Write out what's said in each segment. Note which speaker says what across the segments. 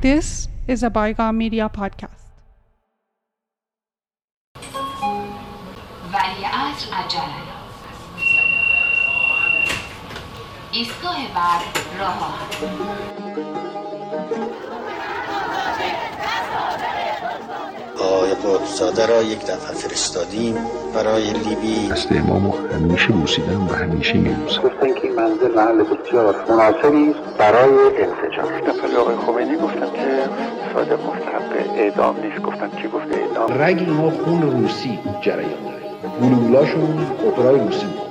Speaker 1: This is a Bygone Media podcast.
Speaker 2: ولی عصر عجله ایستگاه بعد راه
Speaker 3: آقای قطبزاده را یک دفعه فرستادیم برای لیبی.
Speaker 4: دست امامو همیشه بوسیدم و همیشه میبوسم
Speaker 5: گفتن که این منزل محل بسیار مناسبی برای انسجام.
Speaker 6: دفعه آقای خمینی گفتن که صادق مستحق اعدام نیست. گفتن کی گفته اعدام؟
Speaker 4: رگ اینا خون روسی جریان داره. گلولاشون اپرای روسی بود.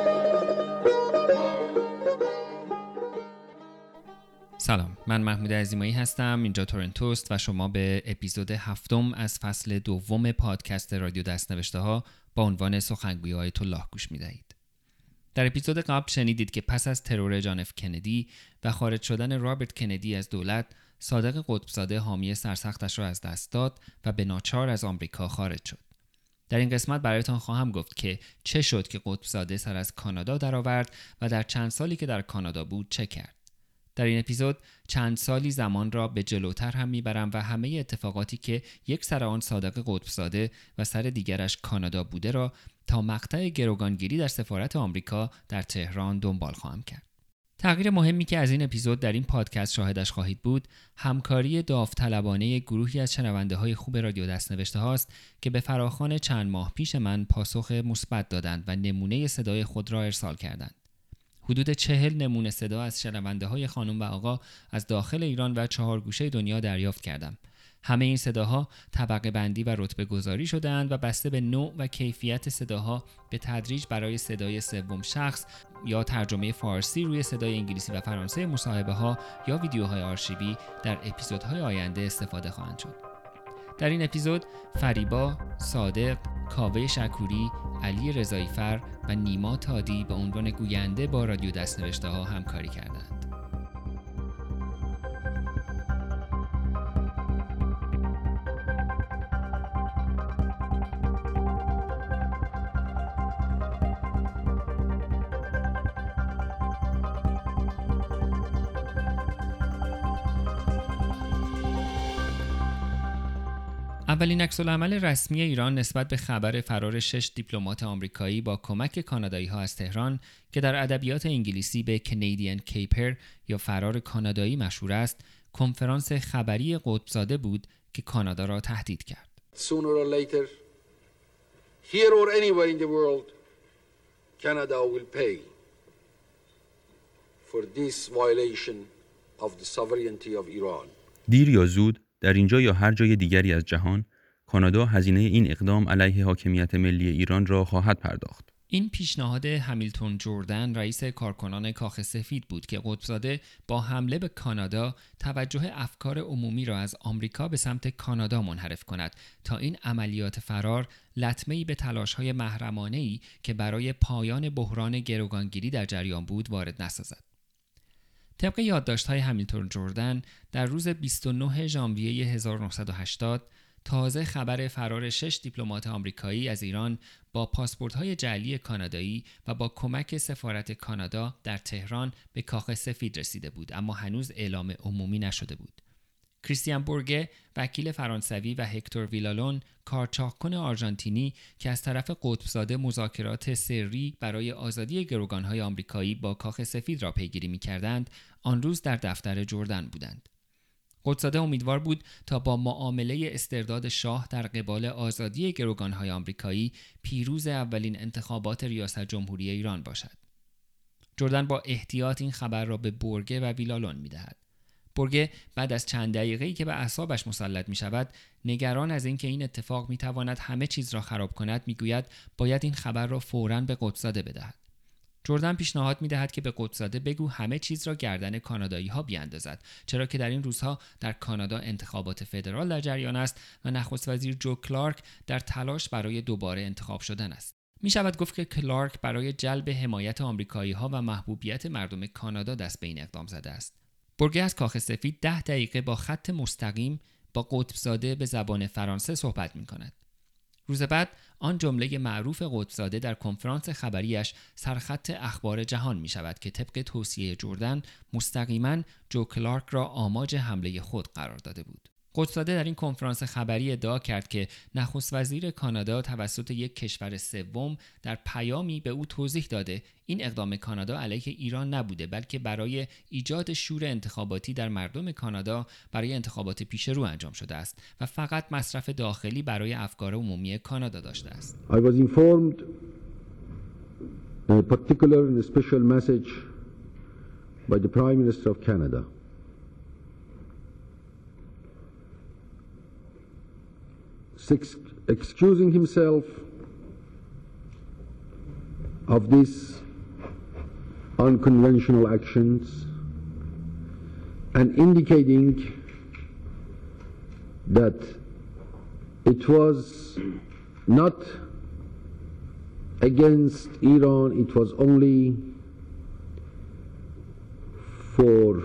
Speaker 7: سلام من محمود عزیمایی هستم اینجا تورنتوست و شما به اپیزود هفتم از فصل دوم پادکست رادیو دستنوشته ها با عنوان سخنگوی آیت الله گوش می دهید. در اپیزود قبل شنیدید که پس از ترور جان اف کندی و خارج شدن رابرت کندی از دولت صادق قطبزاده حامی سرسختش را از دست داد و به ناچار از آمریکا خارج شد. در این قسمت برایتان خواهم گفت که چه شد که قطبزاده سر از کانادا درآورد و در چند سالی که در کانادا بود چه کرد. در این اپیزود چند سالی زمان را به جلوتر هم می‌برم و همه اتفاقاتی که یک سر آن صادق قطبزاده و سر دیگرش کانادا بوده را تا مقطع گروگانگیری در سفارت آمریکا در تهران دنبال خواهم کرد. تغییر مهمی که از این اپیزود در این پادکست شاهدش خواهید بود همکاری داوطلبانه گروهی از شنونده های خوب رادیو دستنوشته هاست که به فراخان چند ماه پیش من پاسخ مثبت دادند و نمونه صدای خود را ارسال کردند. حدود چهل نمونه صدا از شنونده های خانم و آقا از داخل ایران و چهار گوشه دنیا دریافت کردم. همه این صداها طبقه بندی و رتبه گذاری شدهاند و بسته به نوع و کیفیت صداها به تدریج برای صدای سوم شخص یا ترجمه فارسی روی صدای انگلیسی و فرانسه مصاحبه ها یا ویدیوهای آرشیوی در اپیزودهای آینده استفاده خواهند شد. در این اپیزود فریبا، صادق، کاوه شکوری، علی رضاییفر و نیما تادی به عنوان گوینده با رادیو دستنوشته ها همکاری کردند. اولین عکسالعمل رسمی ایران نسبت به خبر فرار شش دیپلمات آمریکایی با کمک کانادایی ها از تهران که در ادبیات انگلیسی به کنیدین کیپر یا فرار کانادایی مشهور است کنفرانس خبری قطبزاده بود که کانادا را تهدید کرد.
Speaker 8: Sooner or later, here or anywhere in the world, Canada will pay for this violation of the sovereignty of Iran.
Speaker 9: دیر یا زود در اینجا یا هر جای دیگری از جهان کانادا هزینه این اقدام علیه حاکمیت ملی ایران را خواهد پرداخت.
Speaker 7: این پیشنهاد همیلتون جردن رئیس کارکنان کاخ سفید بود که قطبزاده با حمله به کانادا توجه افکار عمومی را از آمریکا به سمت کانادا منحرف کند تا این عملیات فرار لطمه‌ای به تلاش‌های محرمانه‌ای که برای پایان بحران گروگانگیری در جریان بود وارد نسازد. طبق یادداشت‌های همیلتون جردن در روز 29 ژانویه 1980 تازه خبر فرار شش دیپلمات آمریکایی از ایران با پاسپورت‌های جعلی کانادایی و با کمک سفارت کانادا در تهران به کاخ سفید رسیده بود اما هنوز اعلام عمومی نشده بود. کریستیان بورگه وکیل فرانسوی و هکتور ویلالون کارچاقکن آرژانتینی که از طرف قطبزاده مذاکرات سری برای آزادی گروگانهای آمریکایی با کاخ سفید را پیگیری می‌کردند آن روز در دفتر جردن بودند. قدساده امیدوار بود تا با معامله استرداد شاه در قبال آزادی گروگانهای آمریکایی پیروز اولین انتخابات ریاست جمهوری ایران باشد. جردن با احتیاط این خبر را به برگه و ویلالون می دهد. برگه بعد از چند دقیقه‌ای که به اعصابش مسلط می شود نگران از اینکه این اتفاق می تواند همه چیز را خراب کند می‌گوید باید این خبر را فوراً به قدساده بدهد جردن پیشنهاد می دهد که به قدساده بگو همه چیز را گردن کانادایی ها بیاندازد چرا که در این روزها در کانادا انتخابات فدرال در جریان است و نخست وزیر جو کلارک در تلاش برای دوباره انتخاب شدن است می شود گفت که کلارک برای جلب حمایت آمریکایی ها و محبوبیت مردم کانادا دست به این اقدام زده است. برگه از کاخ سفید ده دقیقه با خط مستقیم با قطبزاده به زبان فرانسه صحبت می کند. روز بعد آن جمله معروف قطبزاده در کنفرانس خبریش سرخط اخبار جهان می شود که طبق توصیه جردن مستقیما جو کلارک را آماج حمله خود قرار داده بود. قدساده در این کنفرانس خبری ادعا کرد که نخست وزیر کانادا توسط یک کشور سوم در پیامی به او توضیح داده این اقدام کانادا علیه ایران نبوده بلکه برای ایجاد شور انتخاباتی در مردم کانادا برای انتخابات پیش رو انجام شده است و فقط مصرف داخلی برای افکار عمومی کانادا داشته است.
Speaker 4: I was informed a particular and special message by the Prime Minister of Canada. Six, excusing himself of these unconventional actions and indicating that it was not against Iran, it was only for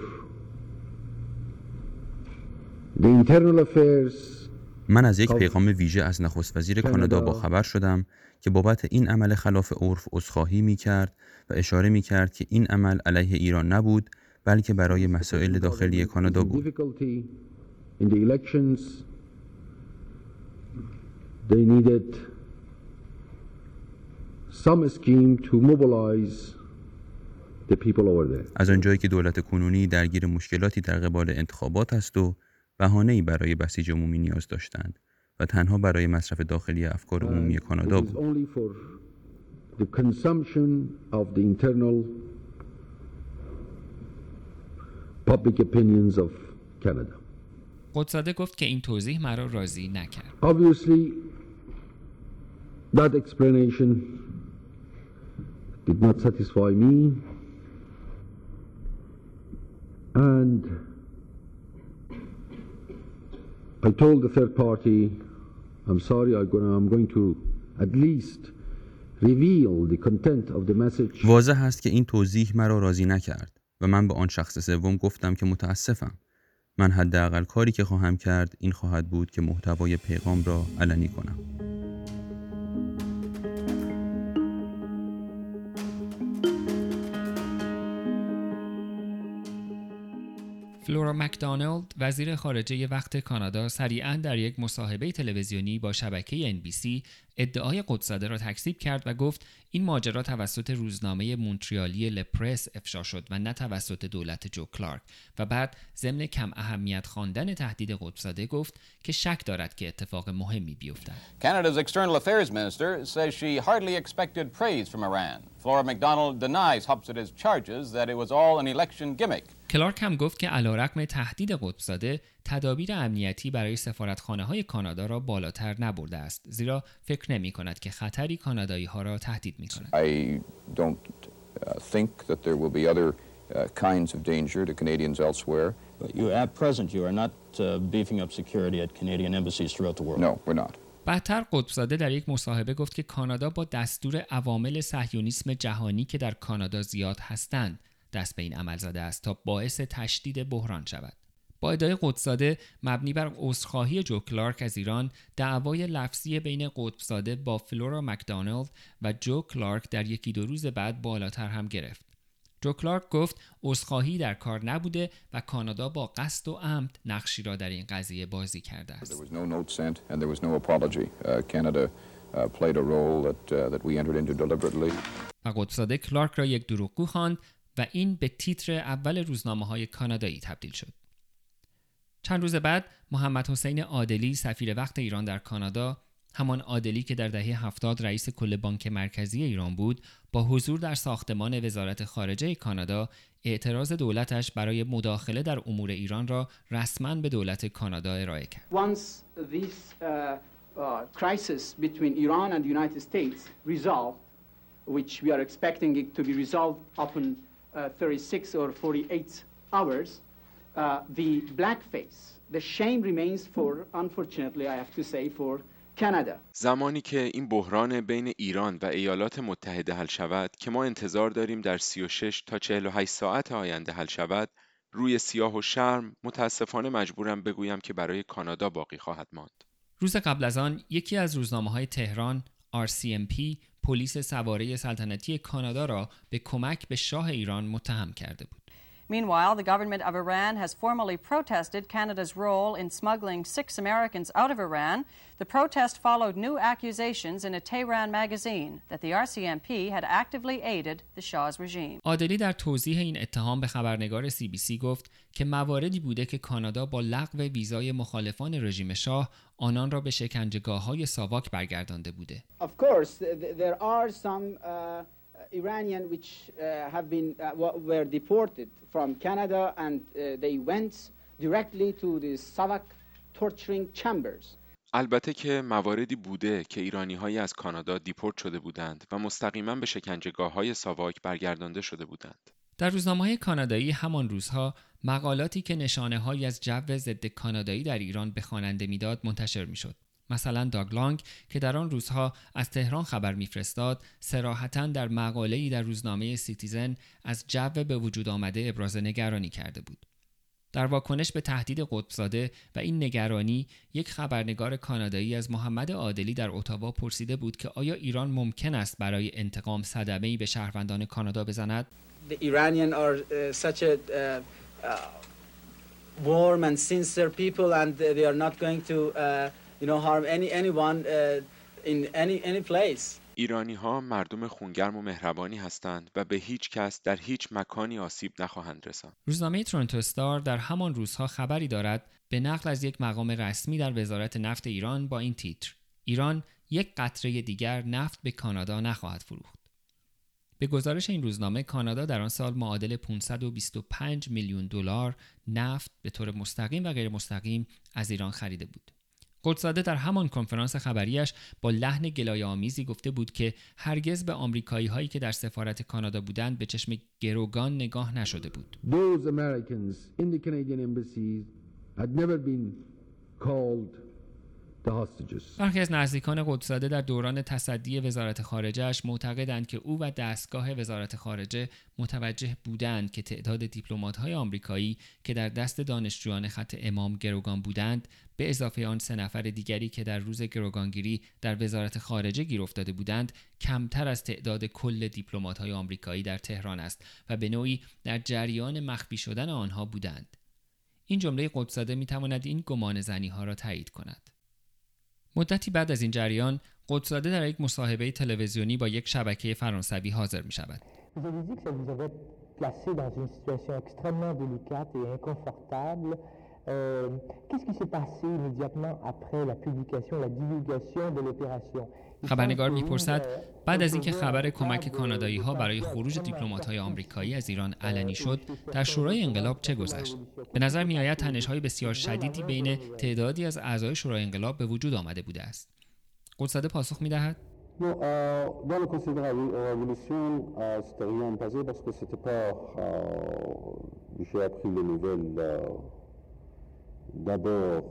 Speaker 4: the internal affairs
Speaker 9: من از یک پیغام ویژه از نخست وزیر کانادا با خبر شدم که بابت این عمل خلاف عرف عذرخواهی می کرد و اشاره می کرد که این عمل علیه ایران نبود بلکه برای مسائل داخلی کانادا بود. از آنجایی که دولت کنونی درگیر مشکلاتی در قبال انتخابات است و بهانه ای برای بسیج عمومی نیاز داشتند و تنها برای مصرف داخلی افکار عمومی کانادا بود.
Speaker 7: قدساده گفت که این توضیح مرا راضی نکرد.
Speaker 4: Obviously, that explanation did not satisfy me. And I told the third party, I'm sorry, I'm going, to at least reveal the content of the message.
Speaker 9: واضح است که این توضیح مرا راضی نکرد و من به آن شخص سوم گفتم که متاسفم. من حداقل کاری که خواهم کرد این خواهد بود که محتوای پیغام را علنی کنم.
Speaker 7: فلورا مکدانالد وزیر خارجه وقت کانادا سریعا در یک مصاحبه تلویزیونی با شبکه NBC ادعای قدساده را تکذیب کرد و گفت این ماجرا توسط روزنامه مونتریالی لپرس افشا شد و نه توسط دولت جو کلارک و بعد ضمن کم اهمیت خواندن تهدید قدساده گفت که شک دارد که اتفاق مهمی بیفتد.
Speaker 10: Canada's external affairs minister says she hardly expected praise from Iran. Flora McDonald denies Hupsida's charges that it was all an election gimmick.
Speaker 7: کلارک هم گفت که علیرغم تهدید قطبزاده تدابیر امنیتی برای سفارتخانه های کانادا را بالاتر نبرده است زیرا فکر نمی کند که خطری کانادایی ها را تهدید می کند.
Speaker 11: I don't uh, think that there will be other uh, kinds of danger to Canadians elsewhere.
Speaker 12: But you, at present, you are not uh, beefing up security at Canadian embassies throughout the world.
Speaker 11: No, we're not.
Speaker 7: بعدتر قطبزاده در یک مصاحبه گفت که کانادا با دستور عوامل صهیونیسم جهانی که در کانادا زیاد هستند دست به این عمل زده است تا باعث تشدید بحران شود. با ادعای قدساده مبنی بر عذرخواهی جو کلارک از ایران دعوای لفظی بین قطبزاده با فلورا مکدانالد و جو کلارک در یکی دو روز بعد بالاتر هم گرفت جو کلارک گفت عذرخواهی در کار نبوده و کانادا با قصد و عمد نقشی را در این قضیه بازی کرده است.
Speaker 11: Uh, uh, uh.
Speaker 7: و قدساده کلارک را یک دروغگو خواند و این به تیتر اول روزنامه های کانادایی تبدیل شد. چند روز بعد محمد حسین عادلی سفیر وقت ایران در کانادا همان عادلی که در دهه هفتاد رئیس کل بانک مرکزی ایران بود با حضور در ساختمان وزارت خارجه کانادا اعتراض دولتش برای مداخله در امور ایران را رسما به دولت کانادا ارائه کرد.
Speaker 13: Uh, uh, crisis between Iran and the United States resolved, which we are expecting it to be resolved upon 36 or 48 hours, uh, the blackface, the shame remains for, unfortunately, I have to say, for Canada.
Speaker 14: زمانی که این بحران بین ایران و ایالات متحده حل شود که ما انتظار داریم در 36 تا 48 ساعت آینده حل شود روی سیاه و شرم متاسفانه مجبورم بگویم که برای کانادا باقی خواهد ماند.
Speaker 7: روز قبل از آن یکی از روزنامه های تهران RCMP پلیس سواره سلطنتی کانادا را به کمک به شاه ایران متهم کرده بود.
Speaker 15: Meanwhile, the government of Iran has formally protested Canada's role in smuggling six Americans out of Iran. The protest followed new accusations in a Tehran magazine that the RCMP had actively aided the Shah's regime.
Speaker 7: آدلی در توضیح این اتهام به خبرنگار CBC گفت که مواردی بوده که کانادا با لغو ویزای مخالفان رژیم شاه آنان را به شکنجهگاه های ساواک برگردانده بوده.
Speaker 13: Of course, there are some uh, Iranian which uh, have been uh, were deported from Canada and uh, they went directly to the Savak torturing chambers.
Speaker 14: البته که مواردی بوده که ایرانی هایی از کانادا دیپورت شده بودند و مستقیما به شکنجهگاه های ساواک برگردانده شده بودند.
Speaker 7: در روزنامه های کانادایی همان روزها مقالاتی که نشانه هایی از جو ضد کانادایی در ایران به خواننده می‌داد منتشر می‌شد. مثلا داگ لانگ که در آن روزها از تهران خبر میفرستاد صراحتا در مقاله‌ای در روزنامه سیتیزن از جو به وجود آمده ابراز نگرانی کرده بود. در واکنش به تهدید قطبزاده و این نگرانی یک خبرنگار کانادایی از محمد عادلی در اتاوا پرسیده بود که آیا ایران ممکن است برای انتقام صدمه‌ای به شهروندان کانادا بزند؟
Speaker 13: The Iranian are uh, such a uh, uh, warm and sincere people and they are not going to you know harm any anyone uh, in any any place.
Speaker 14: ایرانی ها مردم خونگرم و مهربانی هستند و به هیچ کس در هیچ مکانی آسیب نخواهند رساند.
Speaker 7: روزنامه تورنتو استار در همان روزها خبری دارد به نقل از یک مقام رسمی در وزارت نفت ایران با این تیتر: ایران یک قطره دیگر نفت به کانادا نخواهد فروخت. به گزارش این روزنامه کانادا در آن سال معادل 525 میلیون دلار نفت به طور مستقیم و غیر مستقیم از ایران خریده بود. قدساده در همان کنفرانس خبریش با لحن گلایه آمیزی گفته بود که هرگز به آمریکایی هایی که در سفارت کانادا بودند به چشم گروگان نگاه نشده بود.
Speaker 4: Those Americans in the Canadian embassies had never been called
Speaker 7: برخی از نزدیکان قدساده در دوران تصدی وزارت خارجهش معتقدند که او و دستگاه وزارت خارجه متوجه بودند که تعداد دیپلمات‌های آمریکایی که در دست دانشجویان خط امام گروگان بودند به اضافه آن سه نفر دیگری که در روز گروگانگیری در وزارت خارجه گیر افتاده بودند کمتر از تعداد کل دیپلمات‌های آمریکایی در تهران است و به نوعی در جریان مخفی شدن آنها بودند این جمله قدساده می‌تواند این گمان زنی ها را تایید کند مدتی بعد از این جریان قدساده در یک مصاحبه تلویزیونی با یک شبکه فرانسوی حاضر می شود. خبرنگار می‌پرسد بعد از اینکه خبر کمک کانادایی ها برای خروج دیپلمات های آمریکایی از ایران علنی شد در شورای انقلاب چه گذشت؟ به نظر می آید تنش های بسیار شدیدی بین تعدادی از اعضای شورای انقلاب به وجود آمده بوده است. قدساده پاسخ می دهد
Speaker 5: Non, euh, dans le Conseil de la Révolution, euh, c'était rien passé parce que c'était pas. Euh, J'ai appris les nouvelles d'abord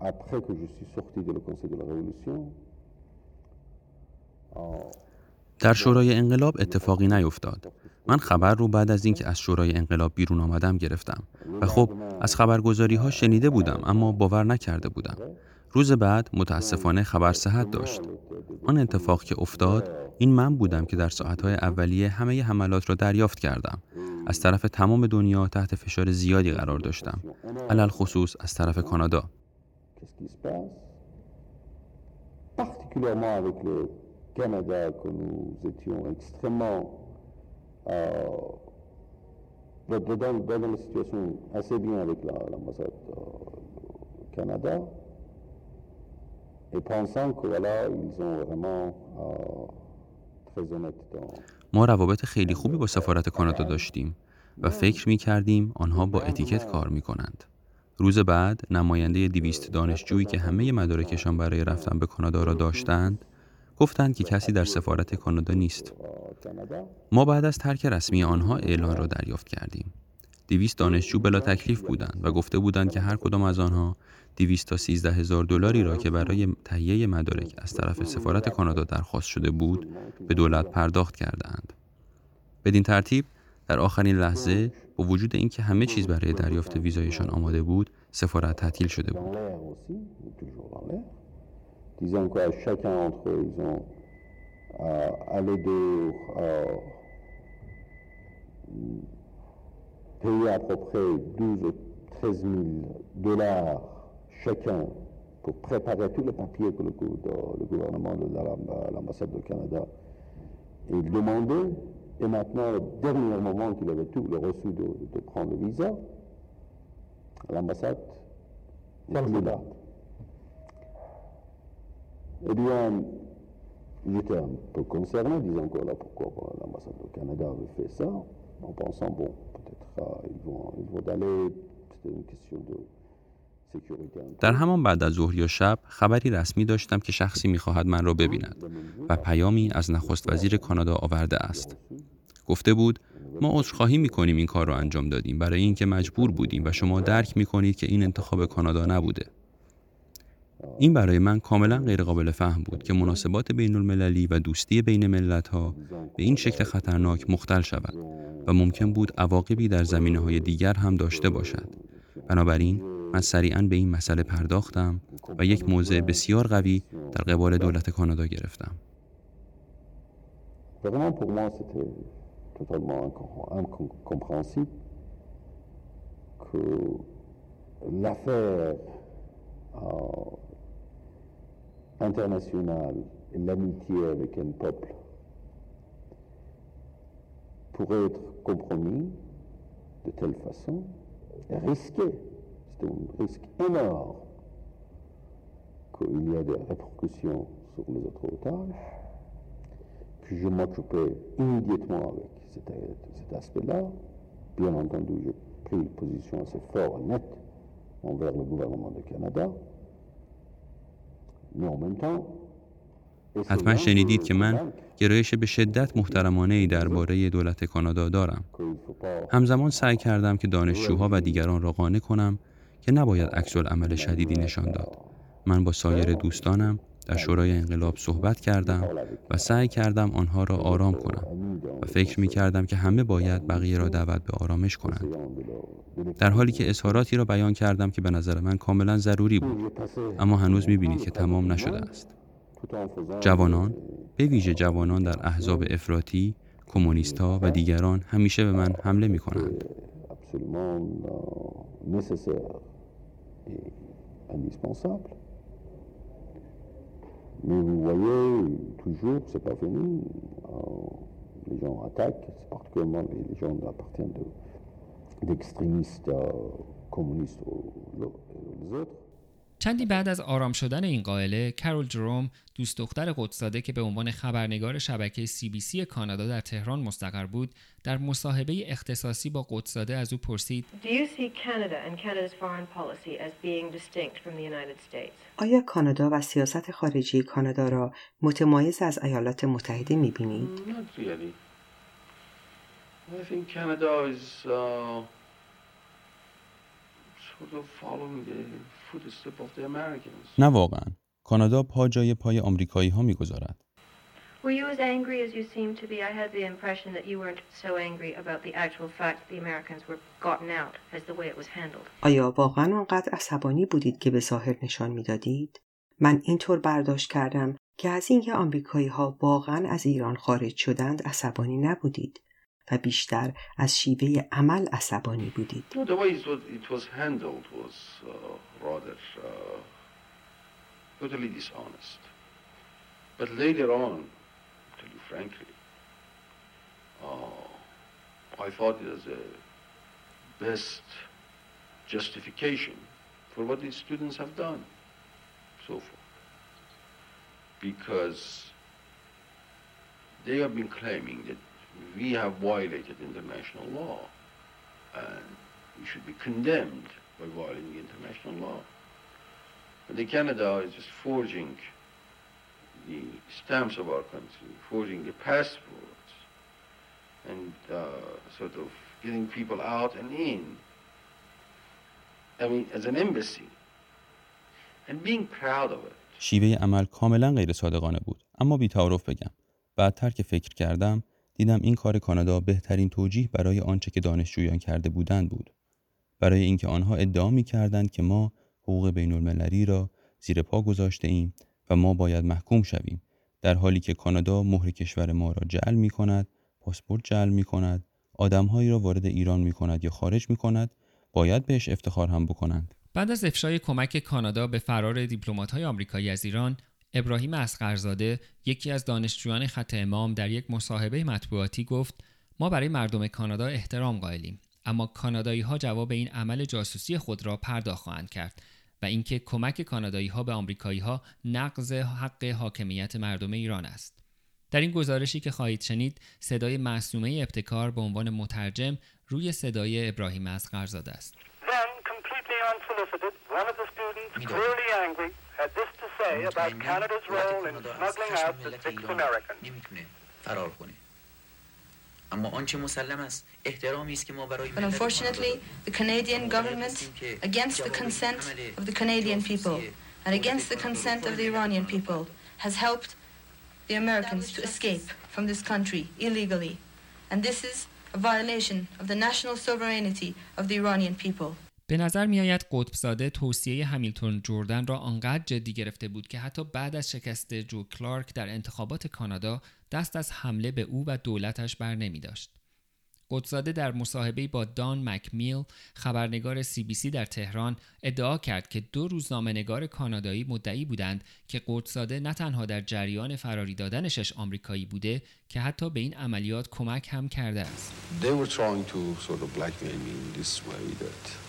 Speaker 5: après que je suis sorti de le Conseil de la Révolution.
Speaker 9: در شورای انقلاب اتفاقی نیفتاد. من خبر رو بعد از اینکه از شورای انقلاب بیرون آمدم گرفتم و خب از خبرگزاری ها شنیده بودم اما باور نکرده بودم. روز بعد متاسفانه خبر صحت داشت. آن اتفاق که افتاد این من بودم که در ساعتهای اولیه همه حملات را دریافت کردم. از طرف تمام دنیا تحت فشار زیادی قرار داشتم. علل خصوص از طرف کانادا. ما روابط خیلی خوبی با سفارت کانادا داشتیم و فکر می کردیم آنها با اتیکت کار می کنند. روز بعد نماینده دیویست دانشجویی که همه مدارکشان برای رفتن به کانادا را داشتند گفتند که کسی در سفارت کانادا نیست ما بعد از ترک رسمی آنها اعلان را دریافت کردیم دویست دانشجو بلا تکلیف بودند و گفته بودند که هر کدام از آنها 200 تا 13 هزار دلاری را که برای تهیه مدارک از طرف سفارت کانادا درخواست شده بود به دولت پرداخت کردند. بدین ترتیب در آخرین لحظه با وجود اینکه همه چیز برای دریافت ویزایشان آماده بود سفارت تعطیل شده بود
Speaker 5: payer à peu près 12 ou 13 000 dollars chacun pour préparer tous les papiers que le, le gouvernement de l'ambassade du Canada il demandait et maintenant, au dernier moment qu'il avait tout le reçu de, de prendre le visa, l'ambassade n'est plus là. Eh bien, j'étais un peu concerné, disant voilà pourquoi l'ambassade du Canada avait fait ça, en pensant, bon, peut-être euh, ils, vont, ils vont aller, c'était une question de
Speaker 9: در همان بعد از ظهر یا شب خبری رسمی داشتم که شخصی می‌خواهد من را ببیند و پیامی از نخست وزیر کانادا آورده است. گفته بود ما عذرخواهی می‌کنیم این کار را انجام دادیم برای اینکه مجبور بودیم و شما درک می‌کنید که این انتخاب کانادا نبوده. این برای من کاملا غیرقابل فهم بود که مناسبات بین المللی و دوستی بین ملت ها به این شکل خطرناک مختل شود و ممکن بود عواقبی در زمینه های دیگر هم داشته باشد. بنابراین من سریعا به این مسئله پرداختم و یک موضع بسیار قوی در قبال دولت کانادا گرفتم.
Speaker 5: internationale et l'amitié avec un peuple pourrait être compromis de telle façon et risqué un risque énorme qu'il y ait des répercussions sur les autres otages. Puis je m'occupais immédiatement avec cet, cet aspect-là. Bien entendu, j'ai pris une position assez forte et nette envers le gouvernement du Canada. Mais en même temps,
Speaker 9: حتما شنیدید که من گرایش به شدت محترمانه ای درباره دولت کانادا دارم. همزمان سعی کردم که دانشجوها و دیگران را قانع کنم که نباید عکس عمل شدیدی نشان داد. من با سایر دوستانم در شورای انقلاب صحبت کردم و سعی کردم آنها را آرام کنم و فکر می کردم که همه باید بقیه را دعوت به آرامش کنند. در حالی که اظهاراتی را بیان کردم که به نظر من کاملا ضروری بود اما هنوز می بینید که تمام نشده است. جوانان به ویژه جوانان در احزاب افراطی، کمونیستها و دیگران همیشه به من حمله می کنند.
Speaker 5: Indispensable. Mais vous voyez, toujours, c'est pas fini. les gens attaquent, c'est particulièrement les, les gens appartiennent d'extrémistes euh, communistes aux, aux autres.
Speaker 7: چندی بعد از آرام شدن این قائله کرول جروم دوست دختر قدسزاده که به عنوان خبرنگار شبکه سی بی سی کانادا در تهران مستقر بود در مصاحبه اختصاصی با قدسزاده از او پرسید
Speaker 16: آیا کانادا و سیاست خارجی کانادا را متمایز از ایالات متحده می‌بینید؟
Speaker 9: نه واقعا کانادا پا جای پای آمریکایی ها می‌گذارد
Speaker 17: Were you as angry as you seem to be? I had the impression that you weren't so angry about the actual fact that the Americans were gotten out as the way it was handled.
Speaker 16: آیا واقعا آنقدر عصبانی بودید که به ظاهر نشان می‌دادید؟ من اینطور برداشت کردم که از اینکه آمریکایی ها واقعا از ایران خارج شدند عصبانی نبودید. و بیشتر از شیوه عمل عصبانی بودید.
Speaker 8: No, the way it was, it was handled was uh, rather uh, totally dishonest. But later on, to tell you frankly, uh, I thought it was a best justification for what these students have done so far. Because they have been claiming that we have violated international law and we should be condemned by violating international law. And the Canada is just forging the stamps of our country, forging the passports, and uh, sort of getting people out and in. I mean, as an embassy. And being proud of it.
Speaker 9: شیوه عمل کاملا غیر صادقانه بود اما بی تعارف بگم بعدتر که فکر کردم دیدم این کار کانادا بهترین توجیه برای آنچه که دانشجویان کرده بودند بود برای اینکه آنها ادعا می کردند که ما حقوق بین المللی را زیر پا گذاشته ایم و ما باید محکوم شویم در حالی که کانادا مهر کشور ما را جعل می کند پاسپورت جعل می کند آدمهایی را وارد ایران می کند یا خارج می کند باید بهش افتخار هم بکنند.
Speaker 7: بعد از افشای کمک کانادا به فرار دیپلمات‌های آمریکایی از ایران ابراهیم اسقرزاده یکی از دانشجویان خط امام در یک مصاحبه مطبوعاتی گفت ما برای مردم کانادا احترام قائلیم. اما کانادایی ها جواب این عمل جاسوسی خود را پرداخت خواهند کرد و اینکه کمک کانادایی ها به آمریکایی ها نقض حق حاکمیت مردم ایران است. در این گزارشی که خواهید شنید صدای معصومه ابتکار به عنوان مترجم روی صدای ابراهیم اسقرزاده است.
Speaker 18: Unsolicited, one of the students, clearly angry, had this to say about Canada's role in smuggling out the six Americans.
Speaker 19: فرار
Speaker 20: But unfortunately, the Canadian government, against the consent of the Canadian people and against the consent of the Iranian people, has helped the Americans to escape from this country illegally. And this is a violation of the national sovereignty of the Iranian people.
Speaker 7: به نظر می آید قطبزاده توصیه همیلتون جردن را آنقدر جدی گرفته بود که حتی بعد از شکست جو کلارک در انتخابات کانادا دست از حمله به او و دولتش بر نمی داشت. قطبزاده در مصاحبه با دان مکمیل خبرنگار سی بی سی در تهران ادعا کرد که دو روزنامه‌نگار کانادایی مدعی بودند که قطبزاده نه تنها در جریان فراری دادن آمریکایی بوده که حتی به این عملیات کمک هم کرده است.
Speaker 4: They were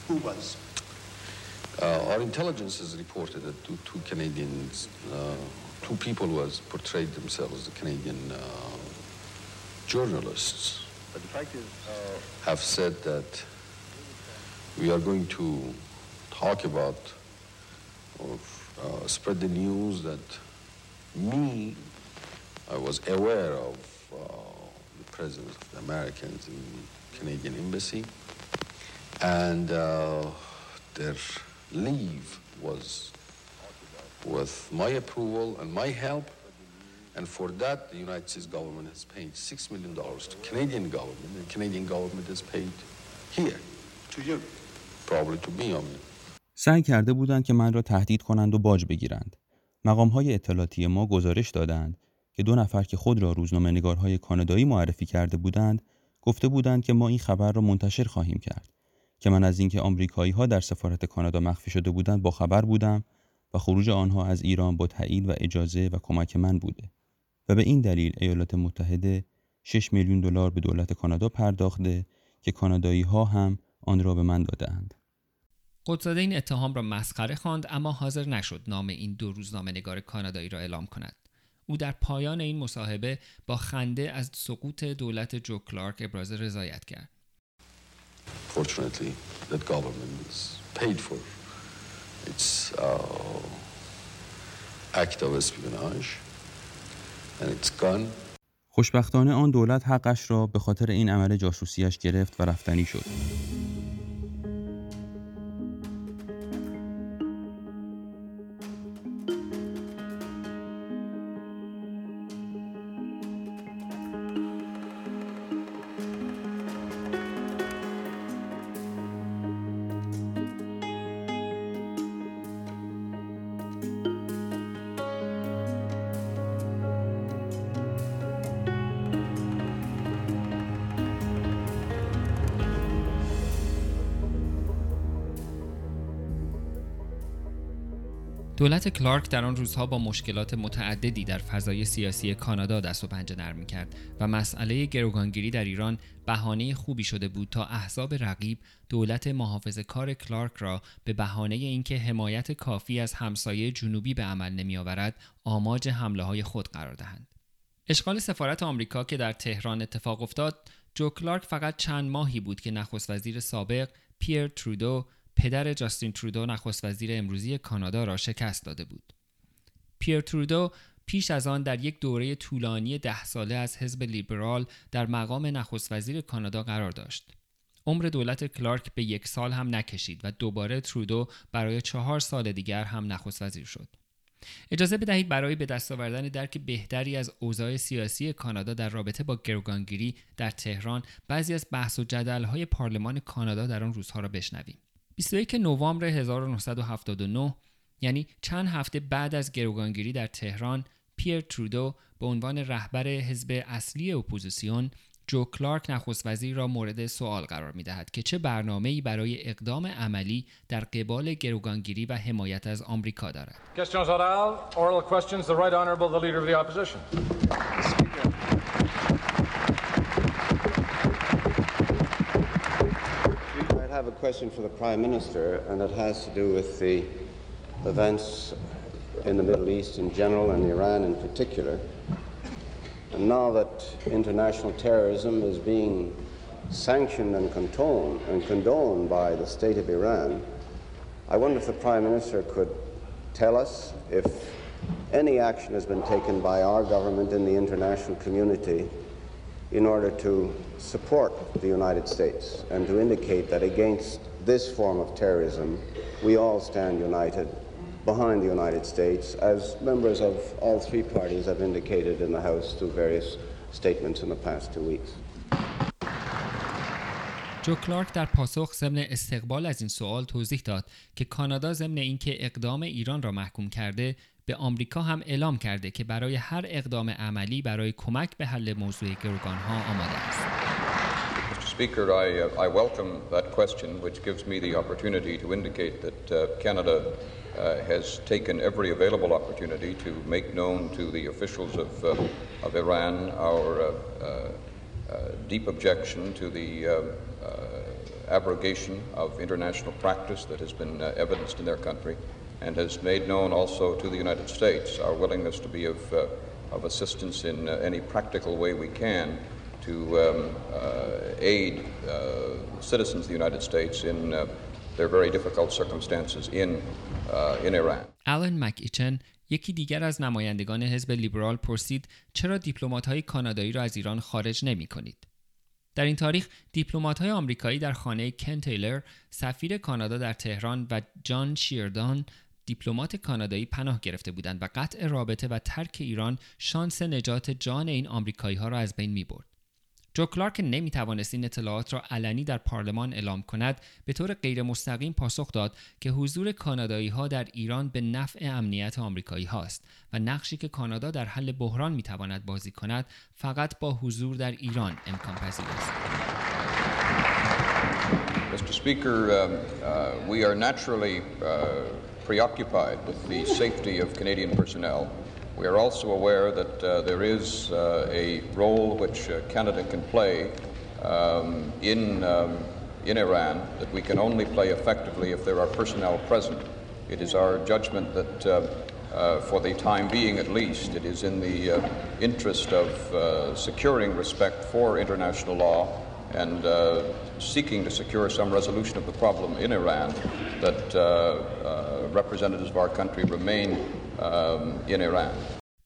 Speaker 4: trying to sort of blackmail me in this way that
Speaker 21: Who was?
Speaker 4: uh, our intelligence has reported that two, two Canadians, uh, two people was portrayed themselves as Canadian uh, journalists.
Speaker 8: But the fact is, uh,
Speaker 4: have said that we are going to talk about or uh, spread the news that me, I was aware of uh, the presence of the Americans in the Canadian embassy, and uh, their leave was with my approval and my help. And for that, the United States government has paid $6 million to Canadian government, and Canadian government has paid here.
Speaker 21: To you?
Speaker 4: Probably to me, mean.
Speaker 9: سعی کرده بودند که من را تهدید کنند و باج بگیرند. مقام های اطلاعاتی ما گزارش دادند که دو نفر که خود را روزنامه نگارهای کانادایی معرفی کرده بودند گفته بودند که ما این خبر را منتشر خواهیم کرد که من از اینکه آمریکایی ها در سفارت کانادا مخفی شده بودند با خبر بودم و خروج آنها از ایران با تایید و اجازه و کمک من بوده و به این دلیل ایالات متحده 6 میلیون دلار به دولت کانادا پرداخته که کانادایی ها هم آن را به من دادهاند.
Speaker 7: قدزاده این اتهام را مسخره خواند اما حاضر نشد نام این دو روزنامه نگار کانادایی را اعلام کند. او در پایان این مصاحبه با خنده از سقوط دولت جو کلارک ابراز رضایت کرد.
Speaker 4: Fortunately, that government is paid for its uh, act of espionage and it's gone.
Speaker 9: خوشبختانه آن دولت حقش را به خاطر این عمل جاسوسیش گرفت و رفتنی شد.
Speaker 7: دولت کلارک در آن روزها با مشکلات متعددی در فضای سیاسی کانادا دست و پنجه نرم کرد و مسئله گروگانگیری در ایران بهانه خوبی شده بود تا احزاب رقیب دولت محافظه کار کلارک را به بهانه اینکه حمایت کافی از همسایه جنوبی به عمل نمی آورد آماج حمله های خود قرار دهند. اشغال سفارت آمریکا که در تهران اتفاق افتاد، جو کلارک فقط چند ماهی بود که نخست وزیر سابق پیر ترودو پدر جاستین ترودو نخست وزیر امروزی کانادا را شکست داده بود. پیر ترودو پیش از آن در یک دوره طولانی ده ساله از حزب لیبرال در مقام نخست وزیر کانادا قرار داشت. عمر دولت کلارک به یک سال هم نکشید و دوباره ترودو برای چهار سال دیگر هم نخست وزیر شد. اجازه بدهید برای به دست آوردن درک بهتری از اوضاع سیاسی کانادا در رابطه با گروگانگیری در تهران بعضی از بحث و جدلهای پارلمان کانادا در آن روزها را بشنویم. 21 نوامبر 1979 یعنی چند هفته بعد از گروگانگیری در تهران پیر ترودو به عنوان رهبر حزب اصلی اپوزیسیون جو کلارک نخست وزیر را مورد سوال قرار می دهد که چه برنامه‌ای برای اقدام عملی در قبال گروگانگیری و حمایت از آمریکا دارد.
Speaker 22: I have a question for the Prime Minister, and it has to do with the events in the Middle East in general and Iran in particular. And now that international terrorism is being sanctioned and condoned, and condoned by the state of Iran, I wonder if the Prime Minister could tell us if any action has been taken by our government in the international community in order to support the United States and to indicate that against this form of terrorism we all stand united behind the United States, as members of all three parties have indicated in the House through various statements in the past two weeks.
Speaker 7: جو کلارک در پاسخ ضمن استقبال از این سوال توضیح داد که کانادا ضمن اینکه اقدام ایران را محکوم کرده به آمریکا هم اعلام کرده که برای هر اقدام عملی برای کمک به حل موضوع گروگانها آماده است.
Speaker 11: Speaker, I, uh, I welcome that question, which gives me the opportunity to indicate that uh, Canada uh, has taken every available opportunity to make known to the officials of, uh, of Iran our uh, uh, deep objection to the abrogation of international practice that has been evidenced in their country and has made known also to the United States our willingness to be of, of assistance in any practical way we can to um, aid citizens of the United States in their very difficult circumstances in, uh, in Iran.
Speaker 7: آلن مک‌ایچن یکی دیگر از نمایندگان حزب لیبرال پرسید چرا دیپلمات های کانادایی را از ایران خارج نمی کنید؟ در این تاریخ دیپلمات های آمریکایی در خانه کن تیلر سفیر کانادا در تهران و جان شردان دیپلمات کانادایی پناه گرفته بودند و قطع رابطه و ترک ایران شانس نجات جان این آمریکایی ها را از بین می برد. جو کلارک نمی توانست این اطلاعات را علنی در پارلمان اعلام کند به طور غیر مستقیم پاسخ داد که حضور کانادایی ها در ایران به نفع امنیت آمریکایی هاست و نقشی که کانادا در حل بحران می تواند بازی کند فقط با حضور در ایران امکان پذیر است.
Speaker 11: Mr. Speaker, um, uh, we are naturally uh, preoccupied with the safety of Canadian personnel. We are also aware that uh, there is uh, a role which uh, Canada can play um, in, um, in Iran that we can only play effectively if there are personnel present. It is our judgment that, uh, uh, for the time being at least, it is in the uh, interest of securing respect for international law and seeking to secure some resolution of the problem in Iran that representatives of our country remain Um,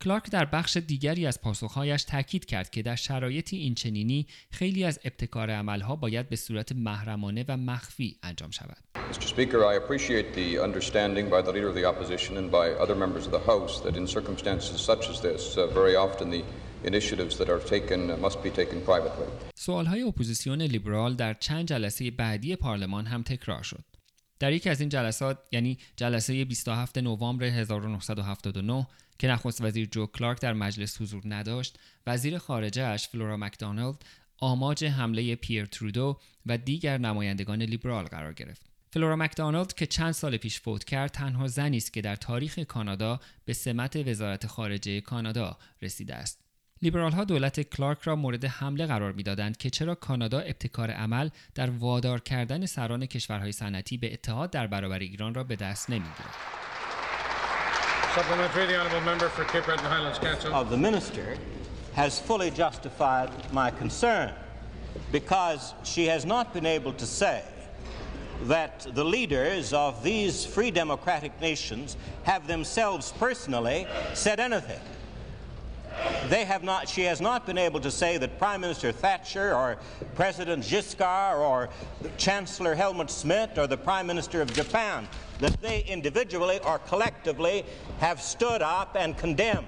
Speaker 7: کلارک در بخش دیگری از پاسخهایش تاکید کرد که در شرایطی اینچنینی خیلی از ابتکار عملها باید به صورت محرمانه و مخفی انجام شود.
Speaker 11: Mr. Speaker, I appreciate the understanding by the Leader of the Opposition and by other members of the House that in circumstances such as this, uh, very often the initiatives that are taken must be taken privately.
Speaker 7: سوالهای اپوزیسیون لیبرال در چند جلسه بعدی پارلمان هم تکرار شد. در یکی از این جلسات یعنی جلسه 27 نوامبر 1979 که نخست وزیر جو کلارک در مجلس حضور نداشت وزیر خارجه اش فلورا مکدانالد آماج حمله پیر ترودو و دیگر نمایندگان لیبرال قرار گرفت. فلورا مکدانالد که چند سال پیش فوت کرد تنها زنی است که در تاریخ کانادا به سمت وزارت خارجه کانادا رسیده است. لیبرال ها دولت کلارک را مورد حمله قرار می‌دادند که چرا کانادا ابتکار عمل در وادار کردن سران کشورهای صنعتی به اتحاد در برابر ایران را به دست نمی‌گیرد.
Speaker 23: Of the minister has fully justified my concern because she has not been able to say that the leaders of these free democratic nations have themselves personally said anything. They have not, she has not been able to say that Prime Minister Thatcher or President Giscard or Chancellor Helmut Schmidt or the Prime Minister of Japan, that they individually or collectively have stood up and condemned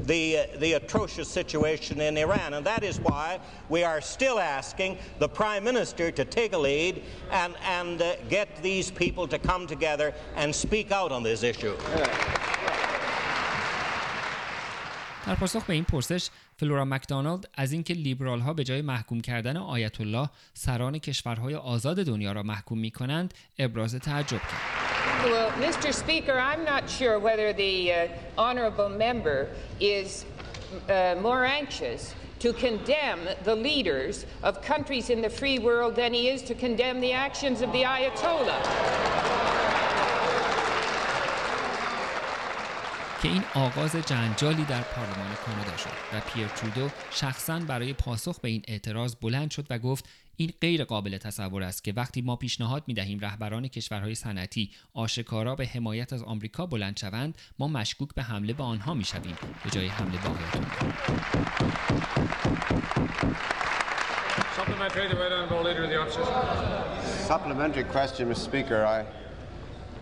Speaker 23: the, uh, the atrocious situation in Iran. And that is why we are still asking the Prime Minister to take a lead and, and uh, get these people to come together and speak out on this issue.
Speaker 7: در پاسخ به این پرسش فلورا مکدانالد از اینکه لیبرال ها به جای محکوم کردن آیت الله سران کشورهای آزاد دنیا را محکوم می کنند ابراز تعجب کرد.
Speaker 24: Well, Mr. Speaker, I'm not sure whether the uh, honorable member is uh, more anxious to condemn the leaders of countries in the free world than he is to condemn the actions of the Ayatollah.
Speaker 7: که این آغاز جنجالی در پارلمان کانادا شد و پیر ترودو شخصا برای پاسخ به این اعتراض بلند شد و گفت این غیر قابل تصور است که وقتی ما پیشنهاد می دهیم رهبران کشورهای صنعتی آشکارا به حمایت از آمریکا بلند شوند ما مشکوک به حمله به آنها می شویم به جای حمله به
Speaker 22: Supplementary question, Mr. Speaker. I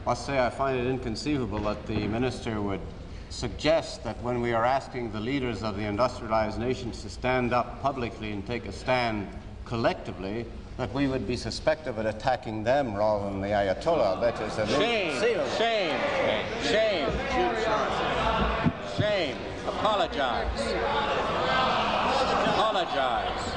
Speaker 22: must say I find it inconceivable that the minister would suggest that when we are asking the leaders of the industrialized nations to stand up publicly and take a stand collectively, that we would be suspect of attacking them rather than the Ayatollah. That is a
Speaker 23: shame, shame, shame, shame, shame. Apologize. Apologize.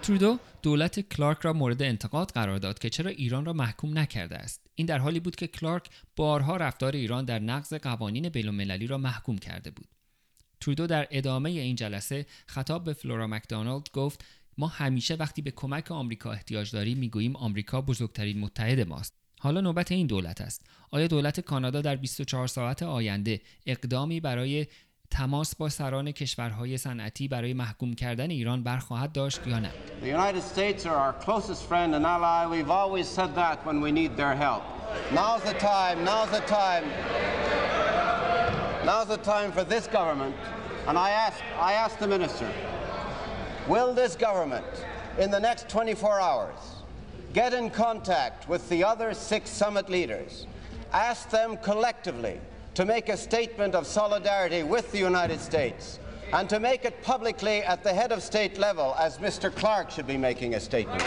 Speaker 7: Trudeau دولت کلارک را مورد انتقاد قرار داد که چرا ایران را محکوم نکرده است. این در حالی بود که کلارک بارها رفتار ایران در نقض قوانین بینالمللی را محکوم کرده بود. ترودو در ادامه این جلسه خطاب به فلورا مکدانالد گفت ما همیشه وقتی به کمک آمریکا احتیاج داریم می‌گوییم آمریکا بزرگترین متحد ماست. حالا نوبت این دولت است. آیا دولت کانادا در 24 ساعت آینده اقدامی برای تماس با سران کشورهای صنعتی برای محکوم کردن ایران برخواهد داشت یا نه
Speaker 22: The United States are our closest friend and ally. We've always said that when we need their help. Now's the time, now's the time. Now's the time for this government. And I ask I ask the minister, will this government in the next 24 hours get in contact with the other six summit leaders, ask them collectively to make a statement of solidarity with the United States and to make it publicly at the head of state level, as Mr. Clark should be making a statement.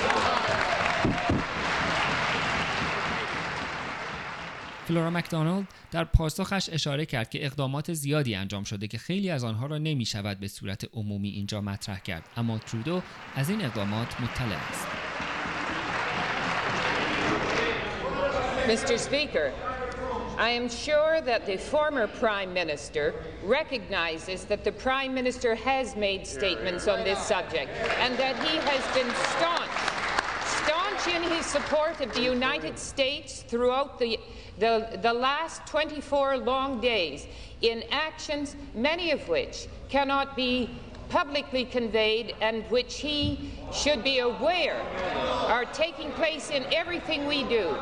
Speaker 7: فلورا مکدانالد در پاسخش اشاره کرد که اقدامات زیادی انجام شده که خیلی از آنها را نمی شود به صورت عمومی اینجا مطرح کرد اما ترودو از این اقدامات مطلع است
Speaker 24: Mr. Speaker, I am sure that the former Prime Minister recognizes that the Prime Minister has made statements on this subject and that he has been staunch, staunch in his support of the United States throughout the, the, the last 24 long days in actions, many of which cannot be publicly conveyed and which he should be aware are taking place in everything we do.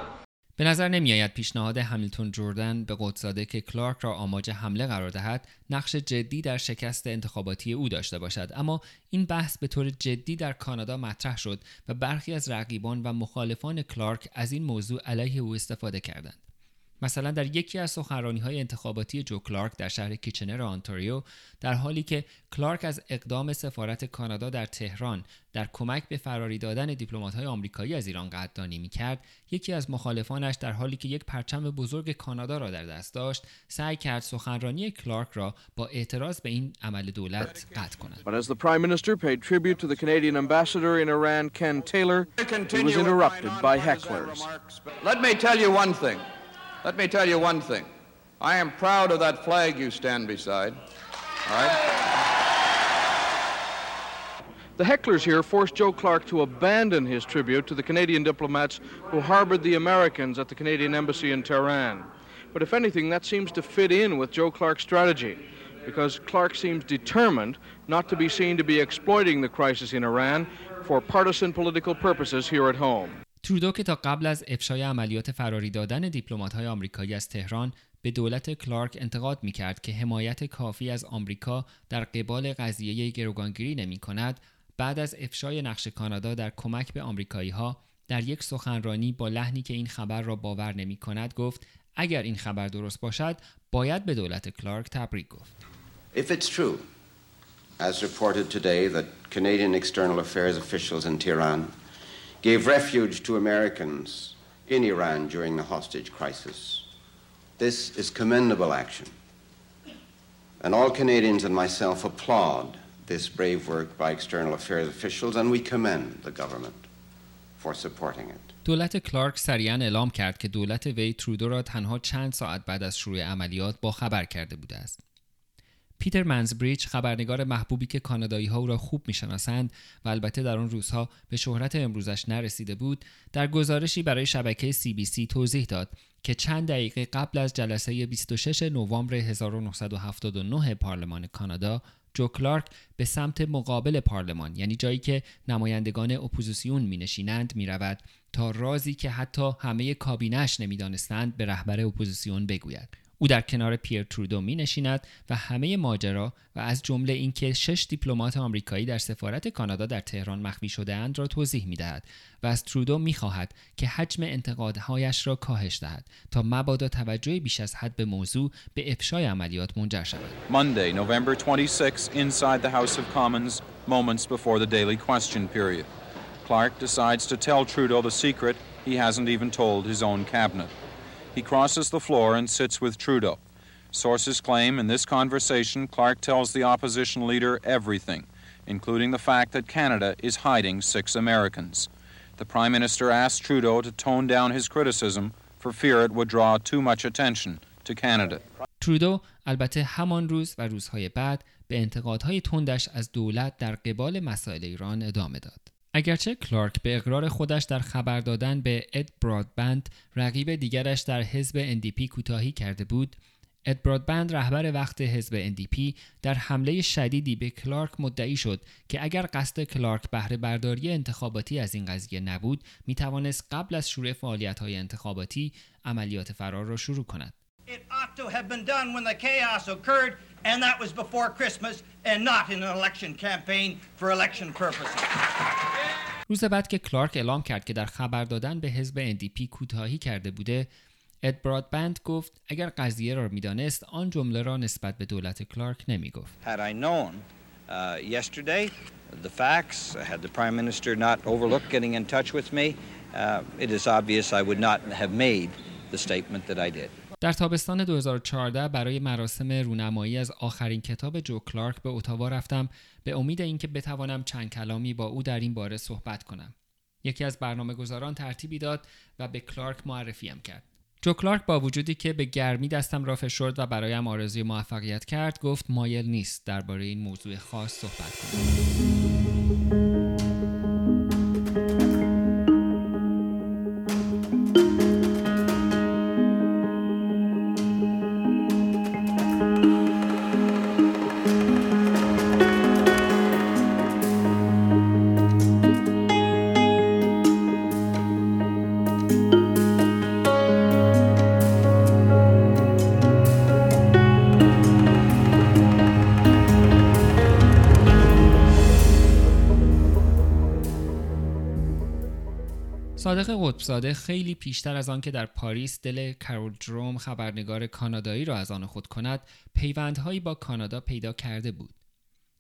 Speaker 7: به نظر نمی آید پیشنهاد همیلتون جردن به قطب‌زاده که کلارک را آماج حمله قرار دهد نقش جدی در شکست انتخاباتی او داشته باشد. اما این بحث به طور جدی در کانادا مطرح شد و برخی از رقیبان و مخالفان کلارک از این موضوع علیه او استفاده کردند. مثلا در یکی از سخنرانی های انتخاباتی جو کلارک در شهر کیچنر آنتاریو در حالی که کلارک از اقدام سفارت کانادا در تهران در کمک به فراری دادن دیپلمات های آمریکایی از ایران قدردانی می کرد یکی از مخالفانش در حالی که یک پرچم بزرگ کانادا را در دست داشت سعی کرد سخنرانی کلارک را با اعتراض به این عمل دولت قطع کند
Speaker 25: But as the Prime Minister paid tribute to the Canadian ambassador in Iran, Ken Taylor, he was interrupted by hecklers.
Speaker 11: Let me tell you one thing. Let me tell you one thing. I am proud of that flag you stand beside. All right?
Speaker 25: The hecklers here forced Joe Clark to abandon his tribute to the Canadian diplomats who harbored the Americans at the Canadian embassy in Tehran. But if anything, that seems to fit in with Joe Clark's strategy, because Clark seems determined not to be seen to be exploiting the crisis in Iran for partisan political purposes here at home.
Speaker 7: ترودو که تا قبل از افشای عملیات فراری دادن دیپلمات‌های آمریکایی از تهران به دولت کلارک انتقاد می کرد که حمایت کافی از آمریکا در قبال قضیه گروگانگیری نمی کند بعد از افشای نقش کانادا در کمک به آمریکایی ها در یک سخنرانی با لحنی که این خبر را باور نمی کند گفت اگر این خبر درست باشد باید به دولت کلارک تبریک گفت.
Speaker 22: If it's true, as reported today, that Canadian external affairs officials in Tehran gave refuge to Americans in Iran during the hostage crisis, this is commendable action. And all Canadians and myself applaud this brave work by external affairs officials, and we commend the government for supporting it.
Speaker 7: دولت کلارک سریعا اعلام کرد که دولت وی ترودو را تنها چند ساعت بعد از شروع عملیات با خبر کرده بوده است. پیتر منزبریج خبرنگار محبوبی که کانادایی ها او را خوب می‌شناسند و البته در آن روزها به شهرت امروزش نرسیده بود در گزارشی برای شبکه CBC توضیح داد که چند دقیقه قبل از جلسه 26 نوامبر 1979 پارلمان کانادا جو کلارک به سمت مقابل پارلمان یعنی جایی که نمایندگان اپوزیسیون می نشینند می رود تا رازی که حتی همه کابینه‌ش نمی‌دانستند به رهبر اپوزیسیون بگوید. او در کنار پیر ترودو می نشیند و همه ماجرا و از جمله اینکه شش دیپلمات آمریکایی در سفارت کانادا در تهران مخفی شده اند را توضیح می دهد و از ترودو می خواهد که حجم انتقادهایش را کاهش دهد تا مبادا توجه بیش از حد به موضوع به افشای عملیات منجر شود.
Speaker 26: Monday, November 26, inside the House of Commons, moments before the daily question period. Clark decides to tell Trudeau the secret he hasn't even told his own cabinet. He crosses the floor and sits with Trudeau. Sources claim in this conversation, Clark tells the opposition leader everything, including the fact that Canada is hiding six Americans. The Prime Minister asked Trudeau to tone down his criticism for fear it would draw too much attention to Canada.
Speaker 7: ترودو البته همان روز و روزهای بعد به انتقادهای تندش از دولت در قبال مسائل ایران ادامه داد. اگرچه کلارک به اقرار خودش در خبر دادن به اد برادبند رقیب دیگرش در حزب NDP کوتاهی کرده بود اد برادبند رهبر وقت حزب NDP در حمله شدیدی به کلارک مدعی شد که اگر قصد کلارک بهره برداری انتخاباتی از این قضیه نبود می توانست قبل از شروع فعالیت های انتخاباتی عملیات فرار را شروع کند.
Speaker 27: and that was before Christmas, and not in an election campaign for election purposes.
Speaker 7: روز بعد که کلارک اعلام کرد که در خبر دادن به حزب NDP کوتاهی کرده بوده اد برادبند گفت اگر قضیه را میدانست آن جمله را نسبت به دولت کلارک نمی گفت.
Speaker 28: Had I known uh, yesterday the facts, had the Prime Minister not overlooked getting in touch with me, uh, it is obvious I would not have made the statement that I did.
Speaker 7: در تابستان 2014 برای مراسم رونمایی از آخرین کتاب جو کلارک به اتاوا رفتم به امید اینکه بتوانم چند کلامی با او در این باره صحبت کنم. یکی از برنامه گذاران ترتیبی داد و به کلارک معرفیم کرد. جو کلارک با وجودی که به گرمی دستم را فشرد و برایم آرزوی موفقیت کرد گفت مایل نیست درباره این موضوع خاص صحبت کنم. قطبزاده خیلی پیشتر از آن که در پاریس دل کارول دروم خبرنگار کانادایی را از آن خود کند پیوندهایی با کانادا پیدا کرده بود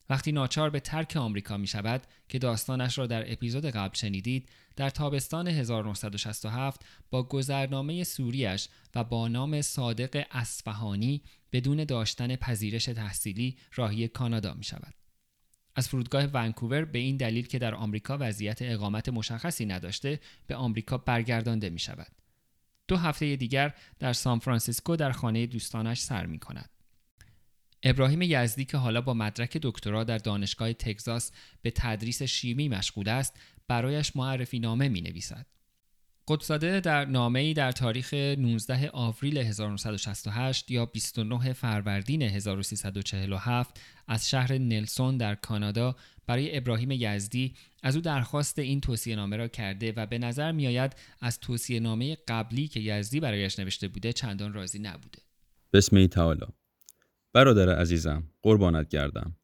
Speaker 7: وقتی ناچار به ترک آمریکا می شود که داستانش را در اپیزود قبل شنیدید در تابستان 1967 با گذرنامه سوریش و با نام صادق اصفهانی بدون داشتن پذیرش تحصیلی راهی کانادا می شود. از فرودگاه ونکوور به این دلیل که در آمریکا وضعیت اقامت مشخصی نداشته به آمریکا برگردانده می شود. دو هفته دیگر در سان فرانسیسکو در خانه دوستانش سر می کند. ابراهیم یزدی که حالا با مدرک دکترا در دانشگاه تگزاس به تدریس شیمی مشغول است برایش معرفی نامه می نویسد. قطبزاده در نامه‌ای در تاریخ 19 آوریل 1968 یا 29 فروردین 1347 از شهر نلسون در کانادا برای ابراهیم یزدی از او درخواست این توصیه نامه را کرده و به نظر می آید از توصیه نامه قبلی که یزدی برایش نوشته بوده چندان راضی نبوده.
Speaker 9: بسم تعالی. برادر عزیزم قربانت گردم.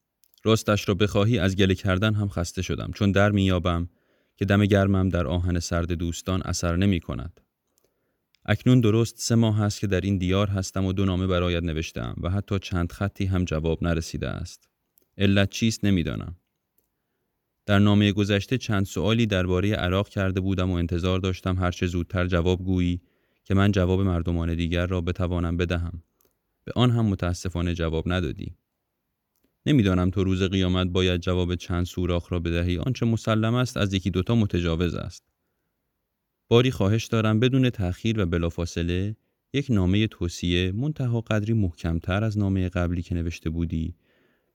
Speaker 9: راستش را بخواهی از گله کردن هم خسته شدم. چون در میابم که دم گرمم در آهن سرد دوستان اثر نمی کند. اکنون درست سه ماه است که در این دیار هستم و دو نامه برایت نوشتم و حتی چند خطی هم جواب نرسیده است. علت چیست نمی‌دانم. در نامه گذشته چند سوالی درباره عراق کرده بودم و انتظار داشتم هرچه زودتر جواب گویی که من جواب مردمان دیگر را بتوانم بدهم. به آن هم متاسفانه جواب ندادی. نمی‌دانم تو روز قیامت باید جواب چند سوراخ را بدهی. آنچه مسلم است از یکی دوتا متجاوز است. باری خواهش دارم بدون تأخیر و بلافاصله یک نامه توصیه منتها قدری محکمتر از نامه قبلی که نوشته بودی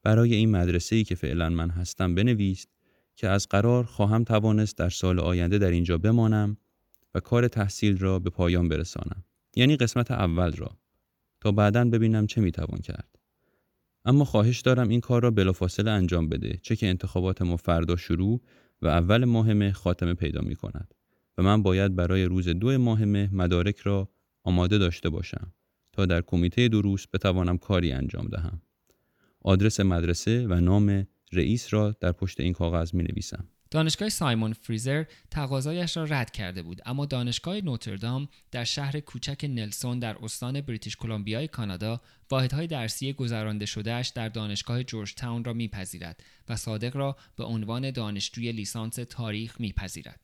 Speaker 9: برای این مدرسه ای که فعلا من هستم بنویس که از قرار خواهم توانست در سال آینده در اینجا بمانم و کار تحصیل را به پایان برسانم. یعنی قسمت اول را. تا بعدا ببینم چه می‌توان کرد. اما خواهش دارم این کار را بلافاصله انجام بده چه که انتخابات ما فردا شروع و اول ماه مه خاتمه پیدا می کند و من باید برای روز دو ماه مه مدارک را آماده داشته باشم تا در کمیته دروس بتوانم کاری انجام دهم آدرس مدرسه و نام رئیس را در پشت این کاغذ می نویسم.
Speaker 7: دانشگاه سایمون فریزر تقاضایش را رد کرده بود اما دانشگاه نوتردام در شهر کوچک نلسون در استان بریتیش کلمبیای کانادا واحدهای درسی گذرانده شدهش در دانشگاه جورج تاون را میپذیرد و صادق را به عنوان دانشجوی لیسانس تاریخ میپذیرد.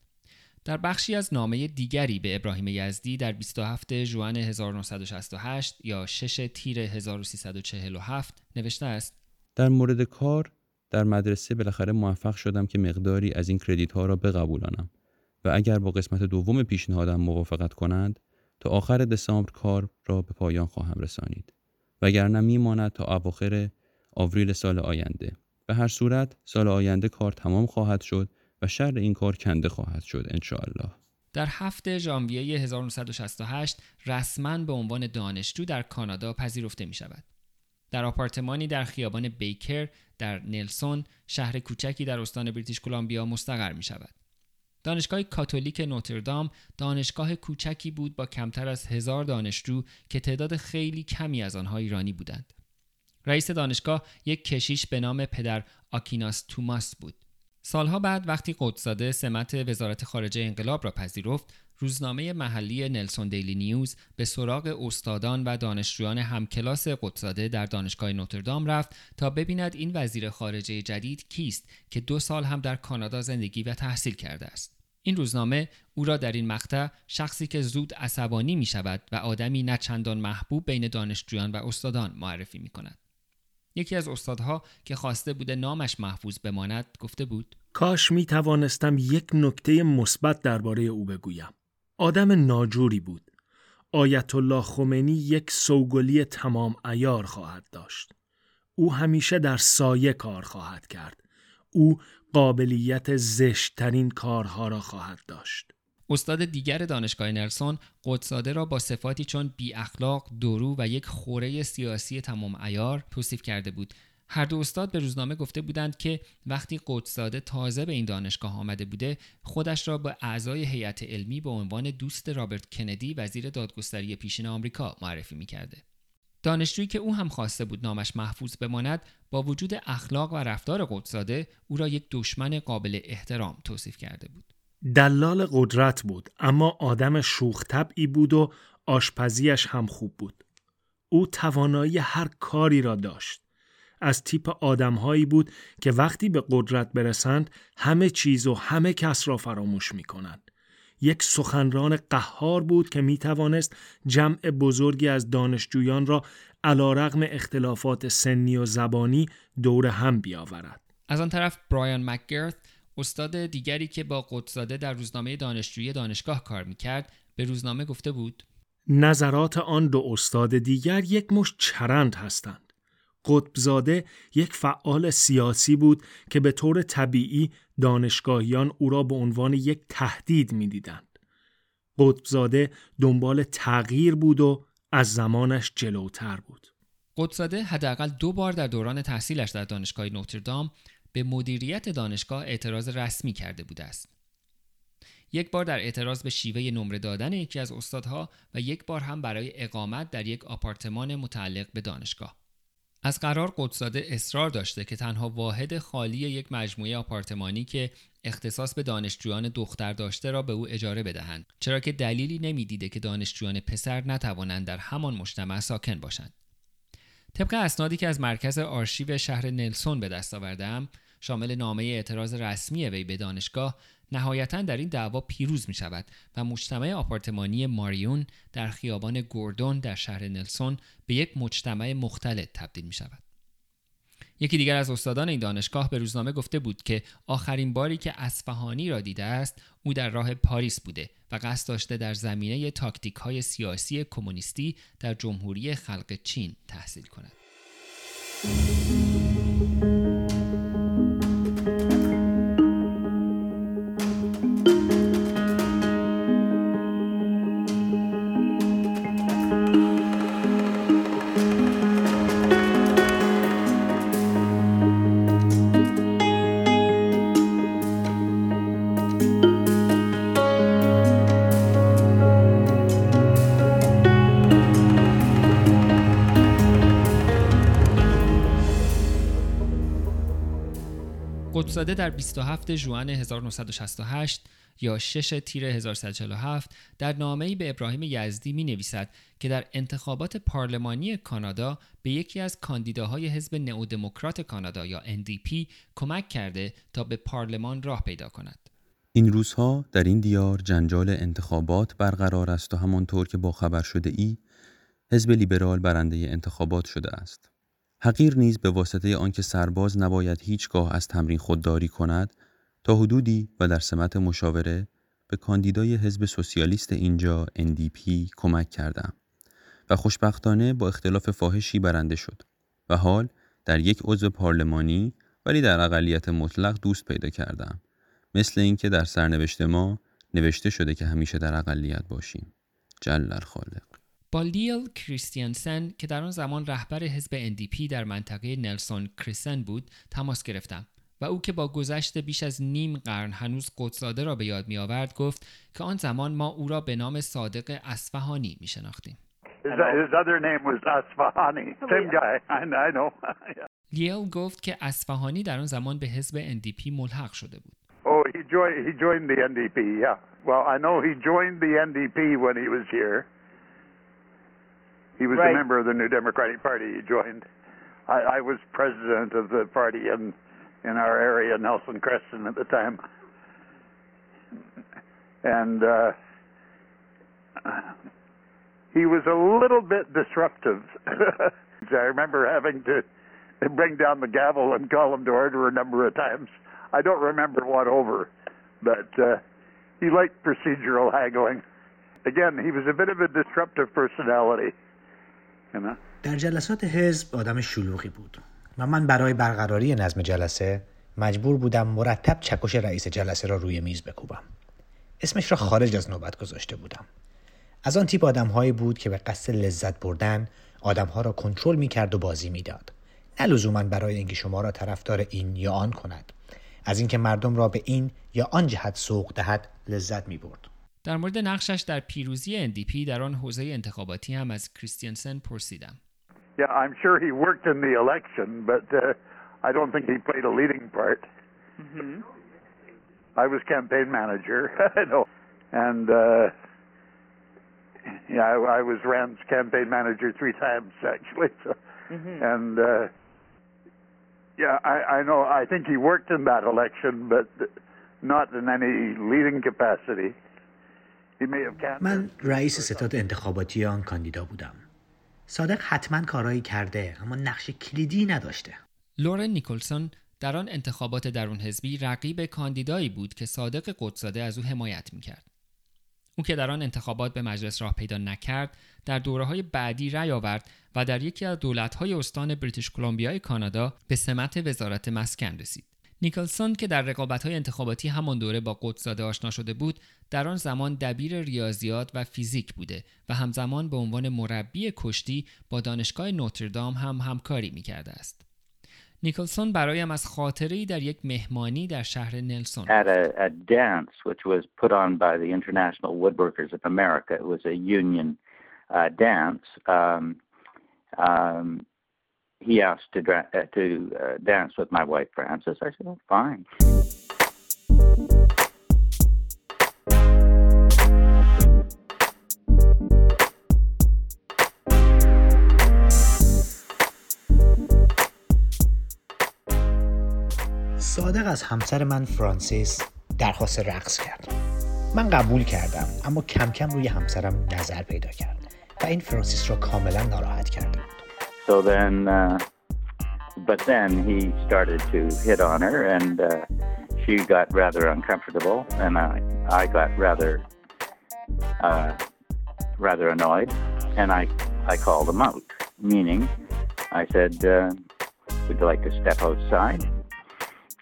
Speaker 7: در بخشی از نامه دیگری به ابراهیم یزدی در 27 ژوئن 1968 یا 6 تیر 1347 نوشته است.
Speaker 9: در مورد کار در مدرسه بالاخره موفق شدم که مقداری از این کردیت ها را بقبولانم و اگر با قسمت دوم پیشنهادم موافقت کنند تا آخر دسامبر کار را به پایان خواهم رسانید. وگرنه میماند تا اواخر آوریل سال آینده. به هر صورت سال آینده کار تمام خواهد شد و شر این کار کنده خواهد شد انشاءالله.
Speaker 7: در هفته ژانویه 1968 رسما به عنوان دانشجو در کانادا پذیرفته می شود. در آپارتمانی در خیابان بیکر در نلسون شهر کوچکی در استان بریتیش کلمبیا مستقر می شود. دانشگاه کاتولیک نوتردام دانشگاه کوچکی بود با کمتر از هزار دانشجو که تعداد خیلی کمی از آنها ایرانی بودند. رئیس دانشگاه یک کشیش به نام پدر آکیناس توماس بود. سالها بعد وقتی قدساده سمت وزارت خارجه انقلاب را پذیرفت روزنامه محلی نلسون دیلی نیوز به سراغ استادان و دانشجویان همکلاس قدساده در دانشگاه نوتردام رفت تا ببیند این وزیر خارجه جدید کیست که دو سال هم در کانادا زندگی و تحصیل کرده است. این روزنامه او را در این مقطع شخصی که زود عصبانی می شود و آدمی نچندان محبوب بین دانشجویان و استادان معرفی می کند. یکی از استادها که خواسته بوده نامش محفوظ بماند گفته بود
Speaker 29: کاش می توانستم یک نکته مثبت درباره او بگویم. آدم ناجوری بود. آیت الله خمینی یک سوگلی تمام ایار خواهد داشت. او همیشه در سایه کار خواهد کرد. او قابلیت زشتترین کارها را خواهد داشت.
Speaker 7: استاد دیگر دانشگاه نلسون قدساده را با صفاتی چون بی اخلاق، درو و یک خوره سیاسی تمام ایار توصیف کرده بود هر دو استاد به روزنامه گفته بودند که وقتی قدساده تازه به این دانشگاه آمده بوده خودش را به اعضای هیئت علمی به عنوان دوست رابرت کندی وزیر دادگستری پیشین آمریکا معرفی می‌کرده. دانشجویی که او هم خواسته بود نامش محفوظ بماند با وجود اخلاق و رفتار قدساده او را یک دشمن قابل احترام توصیف کرده بود.
Speaker 29: دلال قدرت بود اما آدم شوخ طبعی بود و آشپزیش هم خوب بود. او توانایی هر کاری را داشت. از تیپ آدمهایی بود که وقتی به قدرت برسند همه چیز و همه کس را فراموش می کنند. یک سخنران قهار بود که می توانست جمع بزرگی از دانشجویان را علا رغم اختلافات سنی و زبانی دور هم بیاورد.
Speaker 7: از آن طرف برایان مکگرث استاد دیگری که با قدساده در روزنامه دانشجویی دانشگاه کار می‌کرد به روزنامه گفته بود
Speaker 29: نظرات آن دو استاد دیگر یک مش چرند هستند. قطبزاده یک فعال سیاسی بود که به طور طبیعی دانشگاهیان او را به عنوان یک تهدید می‌دیدند. قطبزاده دنبال تغییر بود و از زمانش جلوتر بود.
Speaker 7: قطبزاده حداقل دو بار در دوران تحصیلش در دانشگاه نوتردام به مدیریت دانشگاه اعتراض رسمی کرده بوده است. یک بار در اعتراض به شیوه نمره دادن یکی از استادها و یک بار هم برای اقامت در یک آپارتمان متعلق به دانشگاه از قرار قدساده اصرار داشته که تنها واحد خالی یک مجموعه آپارتمانی که اختصاص به دانشجویان دختر داشته را به او اجاره بدهند چرا که دلیلی نمی‌دیده که دانشجویان پسر نتوانند در همان مجتمع ساکن باشند. طبق اسنادی که از مرکز آرشیو شهر نلسون به دست آوردم شامل نامه اعتراض رسمی وی به دانشگاه نهایتا در این دعوا پیروز می شود و مجتمع آپارتمانی ماریون در خیابان گوردون در شهر نلسون به یک مجتمع مختلط تبدیل می شود. یکی دیگر از استادان این دانشگاه به روزنامه گفته بود که آخرین باری که اصفهانی را دیده است او در راه پاریس بوده و قصد داشته در زمینه تاکتیک های سیاسی کمونیستی در جمهوری خلق چین تحصیل کند. قدساده در 27 ژوئن 1968 یا 6 تیر 1147 در نامه‌ای به ابراهیم یزدی می نویسد که در انتخابات پارلمانی کانادا به یکی از کاندیداهای حزب نئودموکرات کانادا یا NDP کمک کرده تا به پارلمان راه پیدا کند.
Speaker 9: این روزها در این دیار جنجال انتخابات برقرار است و همانطور که با خبر شده ای حزب لیبرال برنده انتخابات شده است. حقیر نیز به واسطه آنکه سرباز نباید هیچگاه از تمرین خودداری کند تا حدودی و در سمت مشاوره به کاندیدای حزب سوسیالیست اینجا NDP کمک کردم و خوشبختانه با اختلاف فاحشی برنده شد و حال در یک عضو پارلمانی ولی در اقلیت مطلق دوست پیدا کردم مثل اینکه در سرنوشت ما نوشته شده که همیشه در اقلیت باشیم. جل الخالق
Speaker 7: با لیل کریستیانسن که در آن زمان رهبر حزب NDP در منطقه نلسون کریسن بود تماس گرفتم و او که با گذشت بیش از نیم قرن هنوز قدساده را به یاد می آورد گفت که آن زمان ما او را به نام صادق اصفهانی می شناختیم. لیل گفت که اصفهانی در آن زمان به حزب NDP ملحق شده بود.
Speaker 30: Oh, he joined, he joined the NDP, yeah. Well, I know he joined the NDP when he was here. He was right. a member of the New Democratic Party. He joined. I, I was president of the party in in our area, Nelson Creston, at the time, and uh, he was a little bit disruptive. I remember having to bring down the gavel and call him to order a number of times. I don't remember what over, but uh, he liked procedural haggling. Again, he was a bit of a disruptive personality.
Speaker 31: در جلسات حزب آدم شلوغی بود. و من برای برقراری نظم جلسه مجبور بودم مرتب چکش رئیس جلسه را روی میز بکوبم. اسمش را خارج از نوبت گذاشته بودم. از آن تیپ آدمهایی بود که به قصد لذت بردن آدمها را کنترل می‌کرد و بازی می‌داد. نه لزوما برای اینکه شما را طرفدار این یا آن کند. از اینکه مردم را به این یا آن جهت سوق دهد لذت می برد.
Speaker 7: در مورد نقشش در پیروزی NDP در آن حوزه انتخاباتی هم از کریستیانسن پرسیدم.
Speaker 30: Yeah, I'm sure he worked in the election, but uh, I don't think he played a leading part. Mm-hmm. I was campaign manager, know, and uh, yeah, I, I was Rand's campaign manager three times actually. So, mm-hmm. and uh, yeah, I, I know. I think he worked in that election, but not in any leading capacity.
Speaker 31: من رئیس ستاد انتخاباتی آن کاندیدا بودم. صادق حتما کارایی کرده اما نقش کلیدی نداشته.
Speaker 7: لورن نیکلسون در آن انتخابات درون حزبی رقیب کاندیدایی بود که صادق قدساده از او حمایت می‌کرد. او که در آن انتخابات به مجلس راه پیدا نکرد در دوره های بعدی رأی آورد و در یکی از دولت‌های استان بریتیش کلمبیای کانادا به سمت وزارت مسکن رسید. نیکلسون که در های انتخاباتی همان دوره با قدساده آشنا شده بود در آن زمان دبیر ریاضیات و فیزیک بوده و همزمان به عنوان مربی کشتی با دانشگاه نوتردام هم همکاری می کرده است. نیکلسون برایم از خاطره در یک مهمانی در شهر نلسون
Speaker 32: at a, a dance which was put on by the International Woodworkers of America. It was a union uh, dance. Um, um, he asked to, dra- uh, to uh, dance with my wife Frances. I said, oh, fine.
Speaker 31: صادق از همسر من فرانسیس درخواست رقص کرد من قبول کردم اما کم کم روی همسرم نظر پیدا کرد و این فرانسیس را کاملا ناراحت بود
Speaker 32: So then, uh, but then he started to hit on her, and uh, she got rather uncomfortable, and I, I got rather, uh, rather annoyed, and I, I called him out. Meaning, I said, uh, "Would you like to step outside?"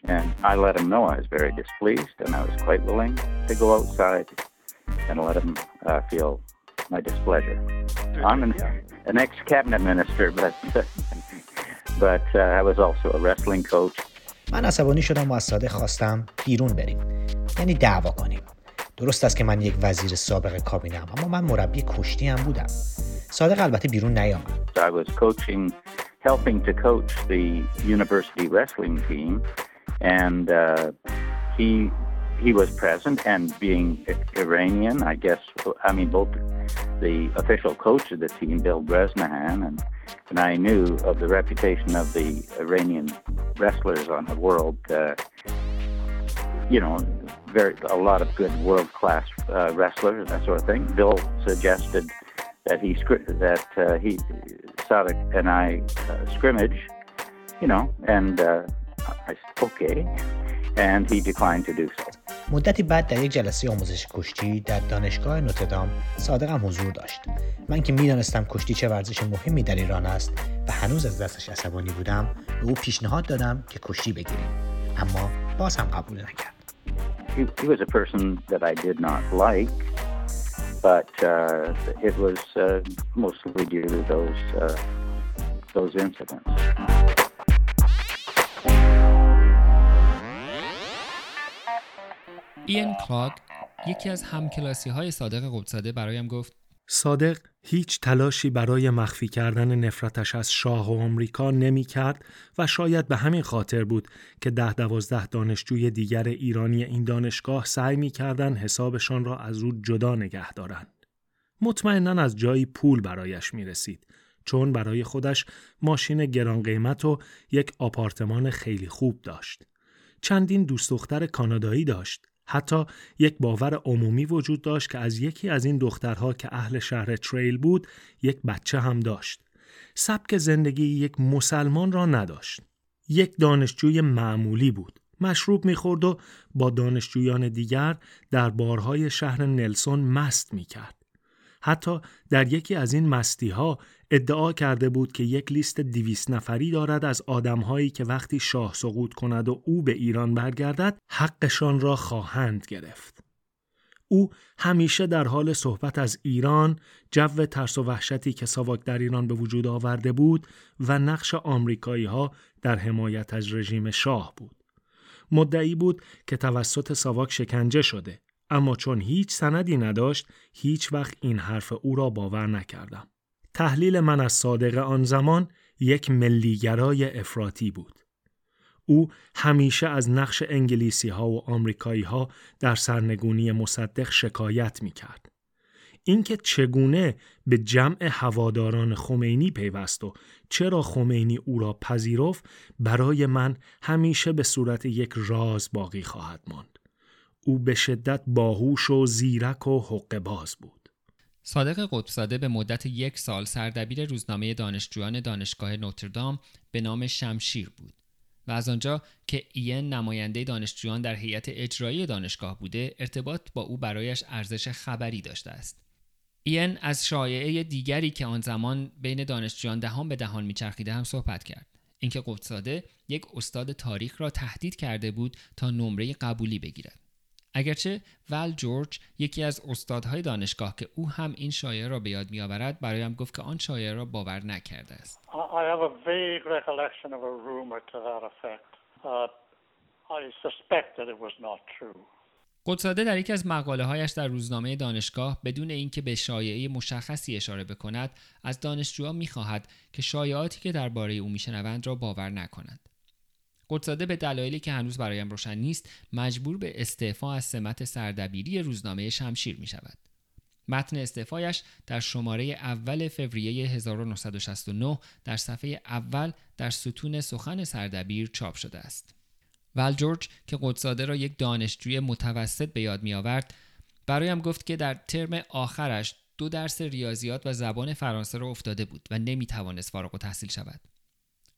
Speaker 32: And I let him know I was very displeased, and I was quite willing to go outside and let him uh, feel my displeasure. I'm an, an ex-cabinet minister, but but uh, I was also a wrestling coach.
Speaker 31: من عصبانی شدم و از صادق خواستم بیرون بریم یعنی دعوا کنیم درست است که من یک وزیر سابق کابینم اما من مربی کشتی هم بودم صادق البته بیرون نیامد
Speaker 32: I was coaching, helping to coach the university wrestling team, and uh, he he was present. And being Iranian, I guess, I mean, both the official coach of the team, Bill Bresnahan, and and I knew of the reputation of the Iranian wrestlers on the world. Uh, you know, very a lot of good world class uh, wrestlers and that sort of thing. Bill suggested that he that uh, he Sadik and I uh, scrimmage, you know, and and he declined to do so.
Speaker 31: مدتی بعد در یک جلسه آموزش کشتی در دانشگاه نوتردام صادقم حضور داشت. من که می‌دانستم کشتی چه ورزش مهمی در ایران است و هنوز از دستش عصبانی بودم به او پیشنهاد دادم که کشتی بگیریم. اما باز هم قبول نکرد.
Speaker 32: He, he was a person that I did not like, but uh, it was uh, mostly due to those uh, those incidents.
Speaker 7: این کلاگ یکی از همکلاسی های صادق قدساده برایم گفت
Speaker 29: صادق هیچ تلاشی برای مخفی کردن نفرتش از شاه و آمریکا نمی کرد و شاید به همین خاطر بود که ده دوازده دانشجوی دیگر ایرانی این دانشگاه سعی می کردن حسابشان را از او جدا نگه دارند. مطمئنا از جایی پول برایش می رسید چون برای خودش ماشین گران قیمت و یک آپارتمان خیلی خوب داشت. چندین دوست دختر کانادایی داشت حتی یک باور عمومی وجود داشت که از یکی از این دخترها که اهل شهر تریل بود یک بچه هم داشت. سبک زندگی یک مسلمان را نداشت. یک دانشجوی معمولی بود. مشروب می‌خورد و با دانشجویان دیگر در بارهای شهر نلسون مست می‌کرد. حتی در یکی از این مستی ها ادعا کرده بود که یک لیست دیویس نفری دارد از آدمهایی که وقتی شاه سقوط کند و او به ایران برگردد حقشان را خواهند گرفت. او همیشه در حال صحبت از ایران، جو ترس و وحشتی که ساواک در ایران به وجود آورده بود و نقش آمریکایی ها در حمایت از رژیم شاه بود. مدعی بود که توسط ساواک شکنجه شده اما چون هیچ سندی نداشت هیچ وقت این حرف او را باور نکردم. تحلیل من از صادق آن زمان یک ملیگرای افراطی بود. او همیشه از نقش انگلیسی ها و آمریکایی ها در سرنگونی مصدق شکایت می کرد. اینکه چگونه به جمع هواداران خمینی پیوست و چرا خمینی او را پذیرفت برای من همیشه به صورت یک راز باقی خواهد ماند. او به شدت باهوش و زیرک و حق باز بود.
Speaker 7: صادق قطبزاده به مدت یک سال سردبیر روزنامه دانشجویان دانشگاه نوتردام به نام شمشیر بود و از آنجا که این نماینده دانشجویان در هیئت اجرایی دانشگاه بوده ارتباط با او برایش ارزش خبری داشته است. این از شایعه دیگری که آن زمان بین دانشجویان دهان به دهان میچرخیده هم صحبت کرد. اینکه قطبزاده یک استاد تاریخ را تهدید کرده بود تا نمره قبولی بگیرد. اگرچه ول جورج یکی از استادهای دانشگاه که او هم این شایعه را به یاد میآورد برایم گفت که آن شایعه را باور نکرده است.
Speaker 33: I have a vague recollection of a rumor to that effect. Uh, I suspect that it was not true.
Speaker 7: قدساده در یکی از مقاله هایش در روزنامه دانشگاه بدون اینکه به شایعه مشخصی اشاره بکند از دانشجوها می‌خواهد که شایعاتی که درباره او میشنوند را باور نکنند قدساده به دلایلی که هنوز برایم روشن نیست مجبور به استعفا از سمت سردبیری روزنامه شمشیر می شود. متن استعفایش در شماره اول فوریه 1969 در صفحه اول در ستون سخن سردبیر چاپ شده است. ول جورج که قدساده را یک دانشجوی متوسط به یاد می آورد برایم گفت که در ترم آخرش دو درس ریاضیات و زبان فرانسه را افتاده بود و نمی توانست فارغ و تحصیل شود.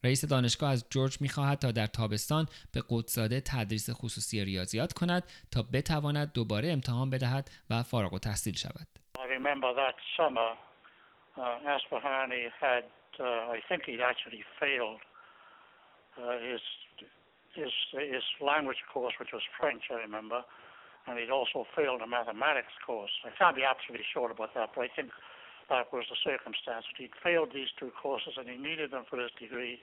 Speaker 7: رئیس دانشگاه از جورج می‌خواهد تا در تابستان به قدساده تدریس خصوصی ریاضیات کند تا بتواند دوباره امتحان بدهد و فارغ و تحصیل شود.
Speaker 33: I that summer, uh, Asfahani had, uh, I think he'd actually failed uh, his, his, his language course, which was French, I remember, and he'd also failed a mathematics course. I can't be absolutely sure about that, but I think that was the circumstance. He'd failed these two courses and he needed them for his degree.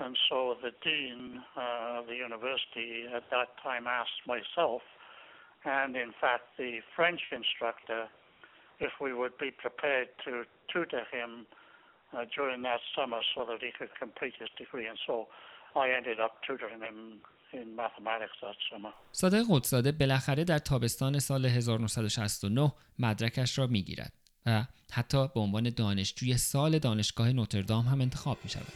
Speaker 33: And so the dean uh, of the university at that time asked myself, and in fact the French instructor, if we would be prepared to tutor him uh, during that summer so that he could complete his degree. And so I ended up tutoring him in mathematics that summer.
Speaker 7: صادق قدساده بالاخره در تابستان سال 1969 مدرکش را میگیرد. و حتی به عنوان دانشجوی سال دانشگاه نوتردام هم انتخاب می شود.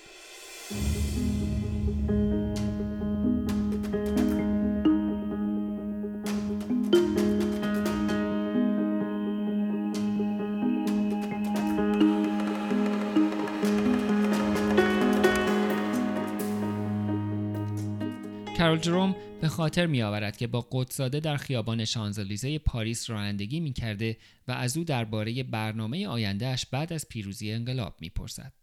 Speaker 7: کارول جروم به خاطر می آورد که با قدساده در خیابان شانزلیزه پاریس رانندگی می کرده و از او درباره برنامه آیندهش بعد از پیروزی انقلاب می پرسد.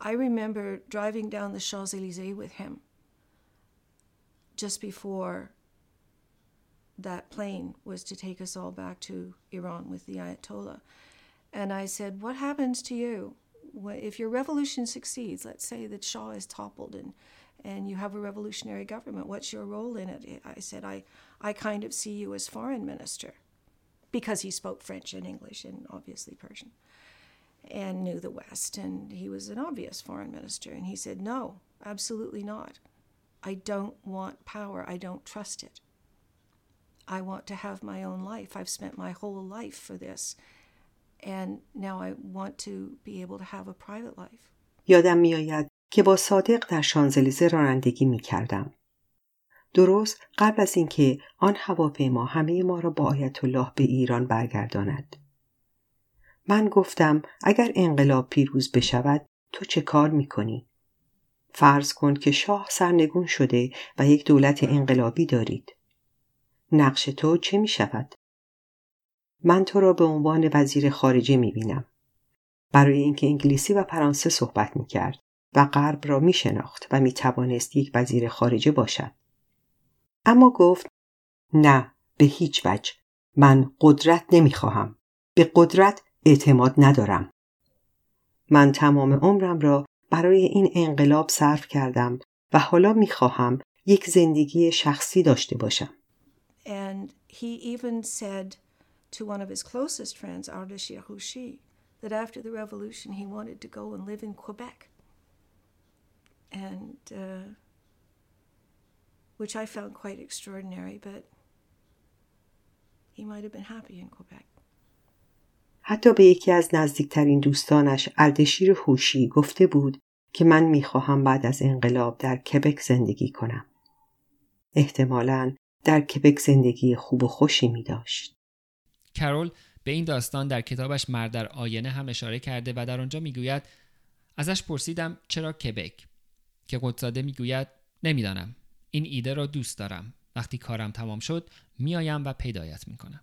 Speaker 34: I remember driving down the Champs-Élysées with him just before that plane was to take us all back to Iran with the Ayatollah. And I said, What happens to you if your revolution succeeds? Let's say that Shah is toppled and and you have a revolutionary government. What's your role in it? I said, I, I kind of see you as foreign minister because he spoke French and English and obviously Persian and knew the West. And he was an obvious foreign minister. And he said, No, absolutely not. I don't want power. I don't trust it. I want to have my own life. I've spent my whole life for this. And now I want to be able to have a private life.
Speaker 35: یادم میآید که با صادق در شانزلیزه رانندگی می کردم. درست قبل از اینکه آن هواپیما همه ما را با آیت الله به ایران برگرداند. من گفتم اگر انقلاب پیروز بشود تو چه کار می کنی؟ فرض کن که شاه سرنگون شده و یک دولت انقلابی دارید. نقش تو چه می شود؟ من تو را به عنوان وزیر خارجه می بینم. برای اینکه انگلیسی و فرانسه صحبت می کرد. و غرب را می شناخت و می توانست یک وزیر خارجه باشد. اما گفت نه به هیچ وجه من قدرت نمی خواهم. به قدرت اعتماد ندارم. من تمام عمرم را برای این انقلاب صرف کردم و حالا می خواهم یک زندگی شخصی داشته باشم.
Speaker 34: And he even said to one of his closest friends, Ardashir Hushi, that after the revolution he wanted to go and live in Quebec. And uh, which I found quite extraordinary, but he might have been happy in Quebec.
Speaker 35: حتی به یکی از نزدیکترین دوستانش اردشیر هوشی گفته بود که من می‌خواهم بعد از انقلاب در کبک زندگی کنم. احتمالا در کبک زندگی خوب و خوشی می داشت.
Speaker 7: کرول به این داستان در کتابش مرد در آینه هم اشاره کرده و در آنجا می‌گوید ازش پرسیدم چرا کبک که قدزاده می‌گوید نمی‌دانم. این ایده را دوست دارم. وقتی کارم تمام شد میآیم و پیدایت می‌کنم.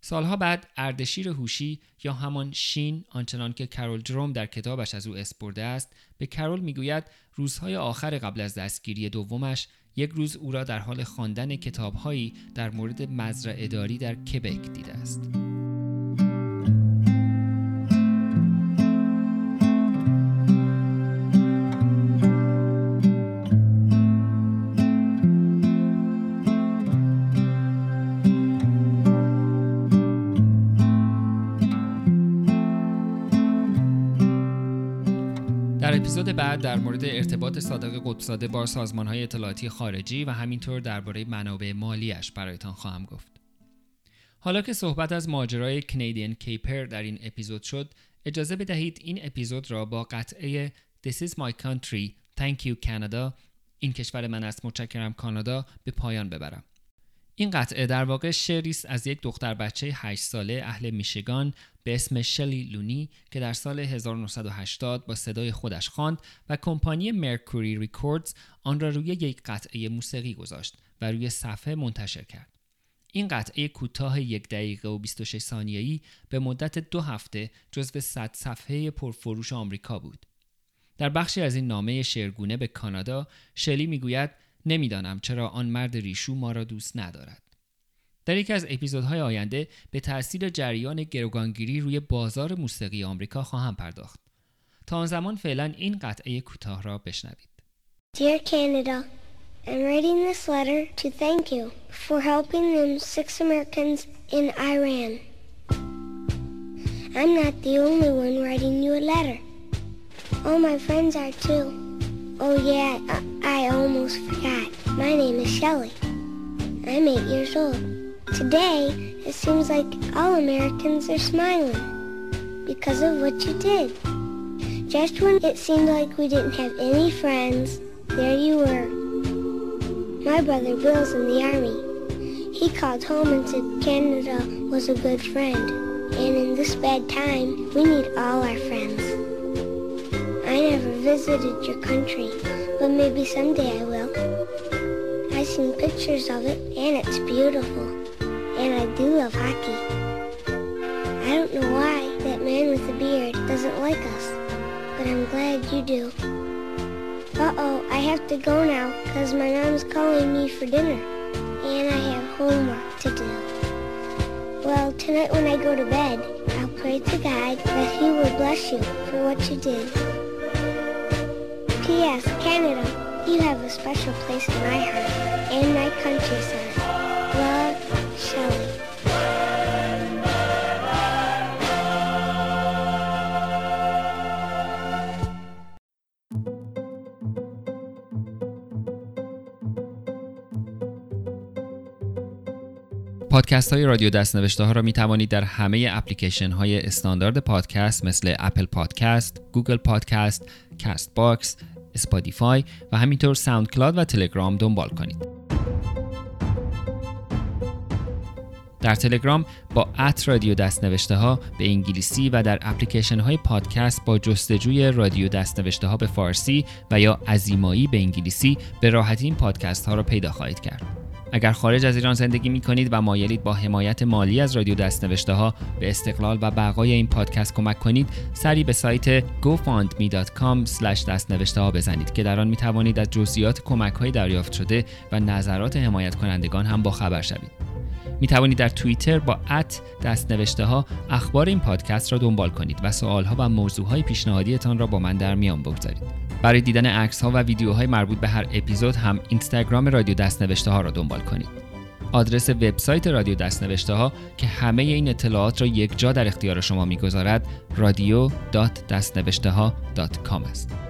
Speaker 7: سالها بعد اردشیر هوشی یا همان شین آنچنان که کرول جروم در کتابش از او اسپرده است به کرول می‌گوید روزهای آخر قبل از دستگیری دومش یک روز او را در حال خواندن کتابهایی در مورد مزرعهداری در کبک دیده است. در اپیزود بعد در مورد ارتباط صادق قطبزاده با سازمان های اطلاعاتی خارجی و همینطور درباره منابع مالیش برایتان خواهم گفت. حالا که صحبت از ماجرای کنیدین کیپر در این اپیزود شد، اجازه بدهید این اپیزود را با قطعه This is my country, thank you Canada این کشور من است متشکرم کانادا به پایان ببرم. این قطعه در واقع شعری است از یک دختر بچه 8 ساله اهل میشگان به اسم شلی لونی که در سال 1980 با صدای خودش خواند و کمپانی مرکوری ریکوردز آن را روی یک قطعه موسیقی گذاشت و روی صفحه منتشر کرد. این قطعه کوتاه یک دقیقه و 26 ثانیه‌ای به مدت دو هفته جزو 100 صفحه پرفروش آمریکا بود. در بخشی از این نامه شعرگونه به کانادا شلی می‌گوید نمی‌دانم چرا آن مرد ریشو ما را دوست ندارد. در یکی از اپیزودهای آینده به تاثیر جریان گروگانگیری روی بازار موسیقی آمریکا خواهم پرداخت. تا آن زمان فعلا این قطعه کوتاه را بشنوید.
Speaker 36: Dear Canada, I'm writing this letter to thank you for helping them six Americans in Iran. I'm not the only one writing you a letter. All my friends are too. Oh yeah, I, almost forgot. My name is Shelley. I'm eight years old. Today, it seems like all Americans are smiling because of what you did. Just when it seemed like we didn't have any friends, there you were. My brother Bill's in the army. He called home and said Canada was a good friend. And in this bad time, we need all our friends. I never visited your country, but maybe someday I will. I've seen pictures of it, and it's beautiful. And I do love hockey. I don't know why that man with the beard doesn't like us, but I'm glad you do. Uh-oh, I have to go now, because my mom's calling me for dinner, and I have homework to do. Well, tonight when I go to bed, I'll pray to God that he will bless you for what you did. P.S. Canada, you have a special place in my heart and my countryside. Love, Shelley.
Speaker 7: پادکست های رادیو دستنوشته ها را می توانید در همه اپلیکیشن های استاندارد پادکست مثل اپل پادکست، گوگل پادکست، کاست باکس، اسپاتیفای و همینطور ساوند کلاد و تلگرام دنبال کنید. در تلگرام با at رادیو دستنوشته ها به انگلیسی و در اپلیکیشن های پادکست با جستجوی رادیو دستنوشته ها به فارسی و یا عزیمایی به انگلیسی به راحتی این پادکست ها را پیدا خواهید کرد. اگر خارج از ایران زندگی می کنید و مایلید با حمایت مالی از رادیو دستنوشته ها به استقلال و بقای این پادکست کمک کنید سری به سایت gofundme.com دستنوشته ها بزنید که در آن می توانید از جزئیات کمک های دریافت شده و نظرات حمایت کنندگان هم با خبر شوید می توانید در توییتر با ات دست نوشته ها اخبار این پادکست را دنبال کنید و سوال ها و موضوع های پیشنهادیتان را با من در میان بگذارید. برای دیدن عکس ها و ویدیوهای مربوط به هر اپیزود هم اینستاگرام رادیو دست نوشته ها را دنبال کنید. آدرس وبسایت رادیو دست نوشته ها که همه این اطلاعات را یک جا در اختیار شما می‌گذارد رادیو.دستنوشته است.